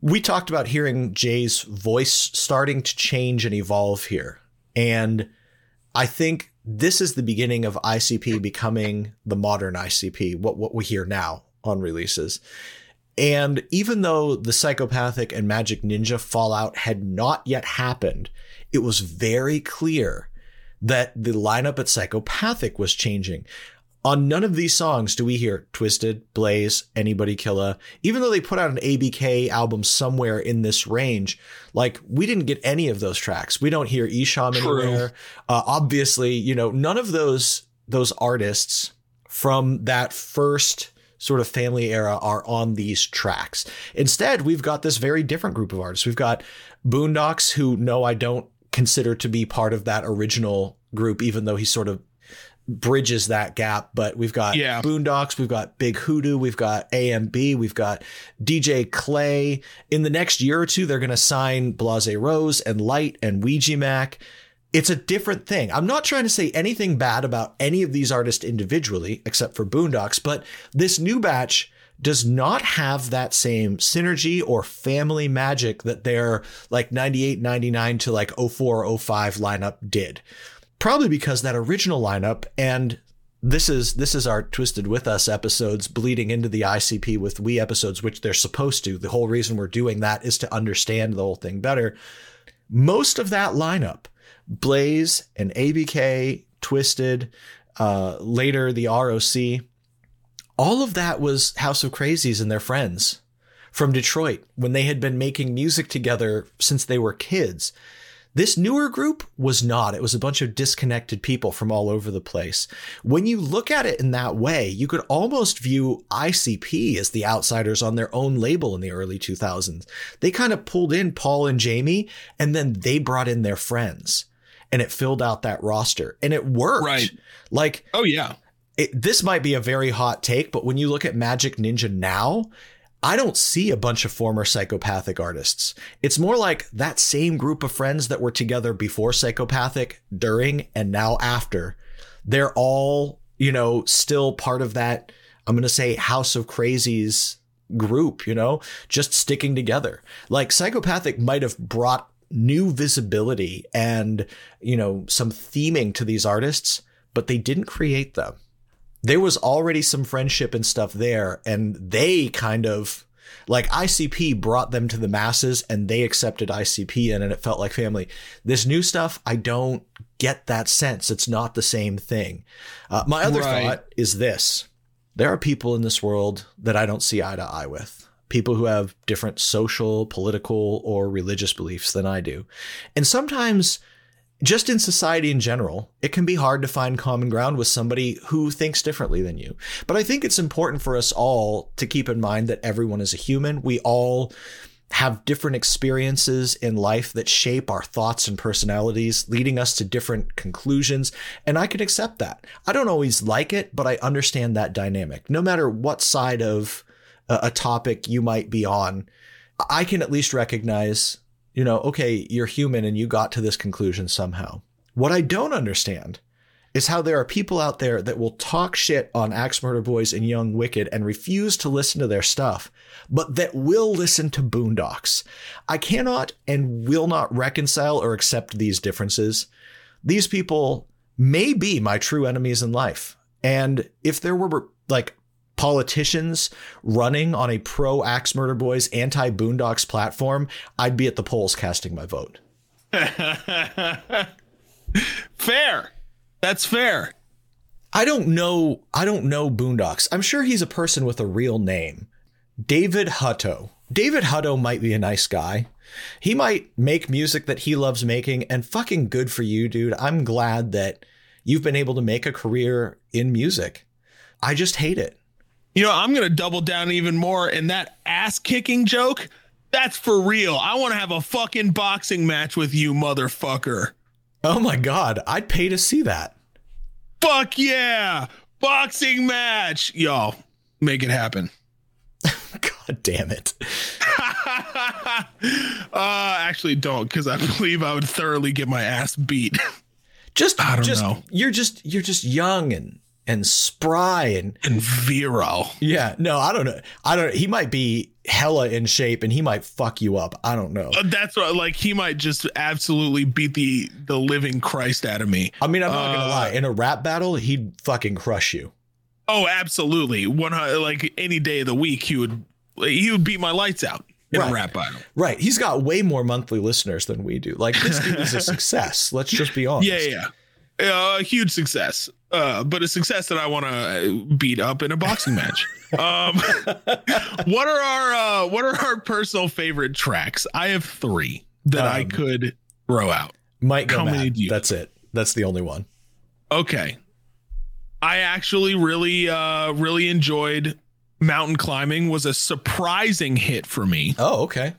We talked about hearing Jay's voice starting to change and evolve here. And I think this is the beginning of ICP becoming the modern ICP, what, what we hear now on releases. And even though the psychopathic and Majik Ninja fallout had not yet happened, it was very clear that the lineup at psychopathic was changing. On none of these songs do we hear Twisted, Blaze, Anybody Killa. Even though they put out an ABK album somewhere in this range, like we didn't get any of those tracks. We don't hear Esham True. anywhere. Uh, obviously, you know, none of those those artists from that first sort of family era are on these tracks. Instead, we've got this very different group of artists. We've got Boondox, who no, I don't consider to be part of that original group, even though he sort of bridges that gap. But we've got Yeah. Boondox, we've got Big Hoodoo, we've got AMB, we've got DJ Clay. In the next year or two, they're going to sign Blase Rose and Lyte and Ouija Macc. It's a different thing. I'm not trying to say anything bad about any of these artists individually, except for Boondox, but this new batch does not have that same synergy or family magic that their like 98, 99 to like 04, 05 lineup did. Probably because that original lineup and this is this is our twisted with us episodes bleeding into the ICP with we episodes which they're supposed to. The whole reason we're doing that is to understand the whole thing better. Most of that lineup, Blaze and ABK, Twisted, uh, later the ROC, all of that was House of Krazees and their friends from Detroit when they had been making music together since they were kids. This newer group was not. It was a bunch of disconnected people from all over the place. When you look at it in that way, you could almost view ICP as the outsiders on their own label in the early 2000s. They kind of pulled in Paul and Jamie, and then they brought in their friends, and it filled out that roster, and it worked. Right. Like Oh yeah. it, this might be a very hot take, but when you look at Majik Ninja now, I don't see a bunch of former psychopathic artists. It's more like that same group of friends that were together before psychopathic, during, and now after. They're all, you know, still part of that, I'm going to say House of Krazees group, you know, just sticking together. Like psychopathic might have brought new visibility and, you know, some theming to these artists, but they didn't create them there was already some friendship and stuff there and they kind of like ICP brought them to the masses and they accepted ICP in and it felt like family. This new stuff, I don't get that sense. It's not the same thing. Uh, my other Right. thought is this. There are people in this world that I don't see eye to eye with. People who have different social, political, or religious beliefs than I do. And sometimes just in society in general, it can be hard to find common ground with somebody who thinks differently than you. But I think it's important for us all to keep in mind that everyone is a human. We all have different experiences in life that shape our thoughts and personalities, leading us to different conclusions. And I can accept that. I don't always like it, but I understand that dynamic. No matter what side of a, topic you might be on, I can at least recognize you know, okay, you're human and you got to this conclusion somehow. What I don't understand is how there are people out there that will talk shit on Axe Murder Boyz and Young Wicked and refuse to listen to their stuff, but that will listen to Boondox. I cannot and will not reconcile or accept these differences. These people may be my true enemies in life. And if there were like politicians running on a pro Axe Murder Boyz anti Boondox platform, I'd be at the polls casting my vote. *laughs* Fair. That's fair. I don't know. I don't know Boondox. I'm sure he's a person with a real name. David Hutto. David Hutto might be a nice guy. He might make music that he loves making, and fucking good for you, dude. I'm glad that you've been able to make a career in music. I just hate it. You know, I'm gonna double down even more in that ass kicking joke. That's for real. I want to have a fucking boxing match with you, motherfucker. Oh my god, I'd pay to see that. Fuck yeah. Boxing match. Y'all, make it happen. *laughs* God damn it. *laughs* uh actually don't because I believe I would thoroughly get my ass beat. Just *laughs* I don't just know. you're just you're just young and and spry and And Vero. yeah, no, I don't know. I don't he might be hella in shape and he might fuck you up. I don't know. Uh, That's what like he might just absolutely beat the the living Christ out of me. I mean, I'm not gonna Uh, lie. In a rap battle, he'd fucking crush you. Oh, absolutely. One like any day of the week, he would he would beat my lights out in Right. a rap battle. Right. He's got way more monthly listeners than we do. Like this dude is a *laughs* success. Let's just be honest. Yeah, yeah. Uh, a huge success, uh, but a success that I want to beat up in a boxing match. Um, *laughs* what are our uh, what are our personal favorite tracks? I have three that I Um, could throw out. Might go How mad. you- That's it. That's the only one. Okay. I actually really uh really enjoyed mountain climbing was a surprising hit for me, Oh, okay.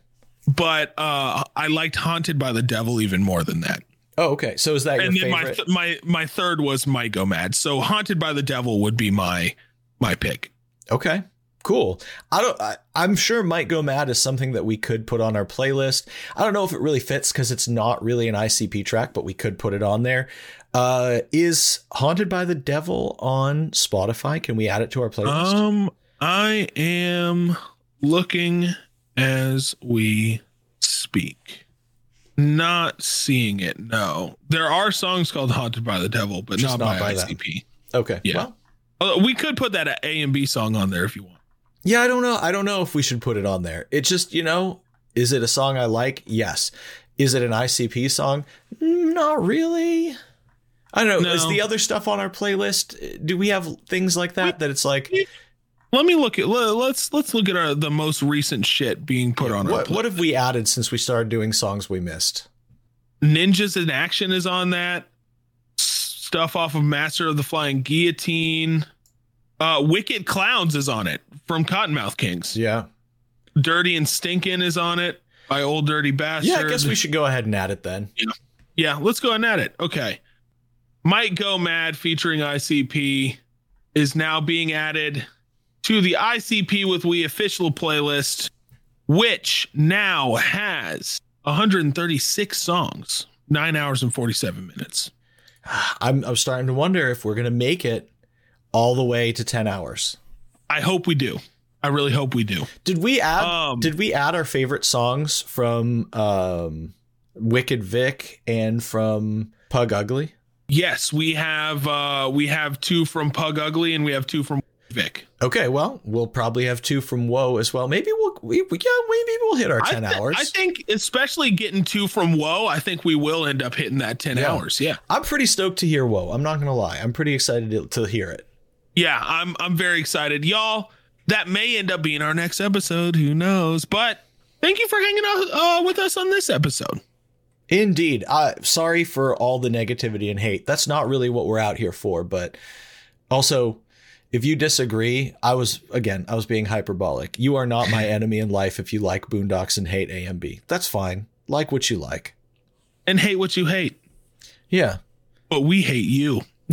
but uh I liked Haunted by the Devil even more than that. Oh, okay. So is that and your then my th- my my third was Might Go Mad. So Haunted by the Devil would be my my pick. Okay. Cool. I don't. I, I'm sure "Might Go Mad" is something that we could put on our playlist. I don't know if it really fits because it's not really an ICP track, but we could put it on there. Uh, is "Haunted by the Devil" on Spotify? Can we add it to our playlist? Um I am looking as we speak. Not seeing it. No. There are songs called Haunted by the Devil, but Just not, not by, by that. ICP. okay. yeah. Well, we could put that A and B song on there if you want. yeah. I don't know. I don't know if we should put it on there. It's just you know, is it a song I like? Yes. Is it an ICP song? Not really. I don't know. Is the other stuff on our playlist? Do we have things like that that it's like? Let me look at let's let's look at our the most recent shit being put on What, what have we added since we started doing songs we missed? Ninjas in Action is on that. Stuff off of Master of the Flying Guillotine. Uh Wicked Clowns is on it from Kottonmouth Kings. Yeah. Dirty and Stinkin' is on it by Old Dirty Bastard. Yeah, I guess we should go ahead and add it then. Yeah, let's go ahead and add it. Okay. Might Go Mad featuring ICP is now being added to the ICP with We official playlist, which now has 136 songs, nine hours and 47 minutes. *sighs* I'm I'm starting to wonder if we're gonna make it all the way to ten hours. I hope we do. I really hope we do. Did we add Um, did we add our favorite songs from um Wicked Vic and from Pug Ugly? Yes, we have uh we have two from Pug Ugly and we have two from Vic. Okay, well, we'll probably have two from Woe as well. Maybe we'll we, we yeah, maybe we'll hit our I ten hours. I think especially getting two from Woe, I think we will end up hitting that 10 Yeah. hours. Yeah. I'm pretty stoked to hear Woe. I'm not gonna lie. I'm pretty excited to, to hear it. Yeah, I'm I'm very excited. Y'all, that may end up being our next episode. Who knows? But thank you for hanging out uh, with us on this episode. Indeed. Uh, sorry for all the negativity and hate. That's not really what we're out here for. But also, if you disagree, I was, again, I was being hyperbolic. You are not my *laughs* enemy in life if you like Boondox and hate AMB. That's fine. Like what you like. And hate what you hate, Yeah. but we hate you. *laughs*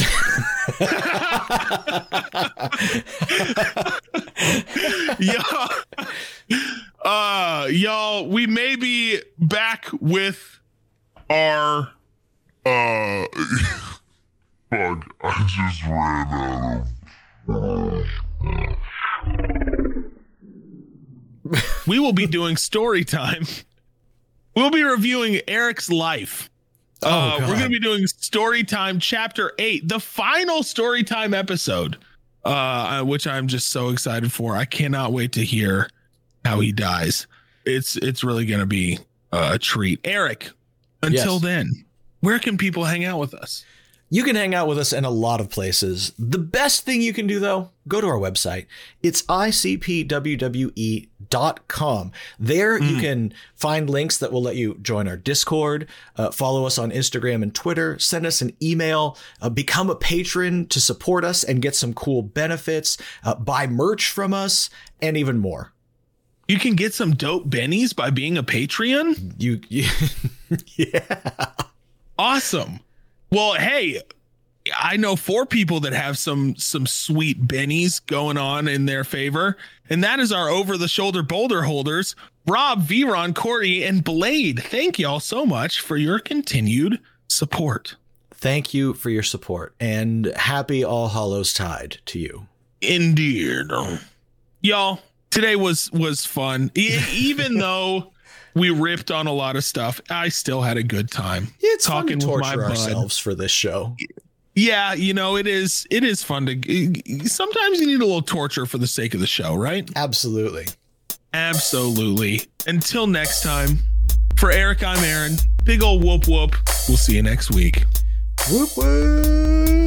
y'all, uh, y'all, we may be back with our Uh, *laughs* fuck, I just ran out of. *laughs* we will be doing story time. We'll be reviewing Eric's life. uh, we're going to be doing story time chapter eight, the final story time episode, uh, which I'm just so excited for. I cannot wait to hear how he dies. It's it's really going to be uh, a treat. Eric, until Yes. then, where can people hang out with us? You can hang out with us in a lot of places. The best thing you can do, though, go to our website. It's icpwwe.com. There you can find links that will let you join our Discord, uh, follow us on Instagram and Twitter, send us an email, uh, become a patron to support us and get some cool benefits, uh, buy merch from us, and even more. You can get some dope bennies by being a Patreon. You, you *laughs* yeah. Awesome. Well, hey, I know four people that have some some sweet bennies going on in their favor, and that is our over the shoulder boulder holders, Rob, Veron, Corey, and Blade. Thank y'all so much for your continued support. Thank you for your support and happy All Hallows Tide to you. Indeed. Y'all, today was was fun. *laughs* Even though we ripped on a lot of stuff, I still had a good time. It's talking to with my torture bud. ourselves for this show. Yeah, you know, it is it is fun to sometimes you need a little torture for the sake of the show, right? Absolutely. Absolutely. Until next time, for Eric, I'm Aaron. Big old whoop whoop. We'll see you next week. Whoop whoop.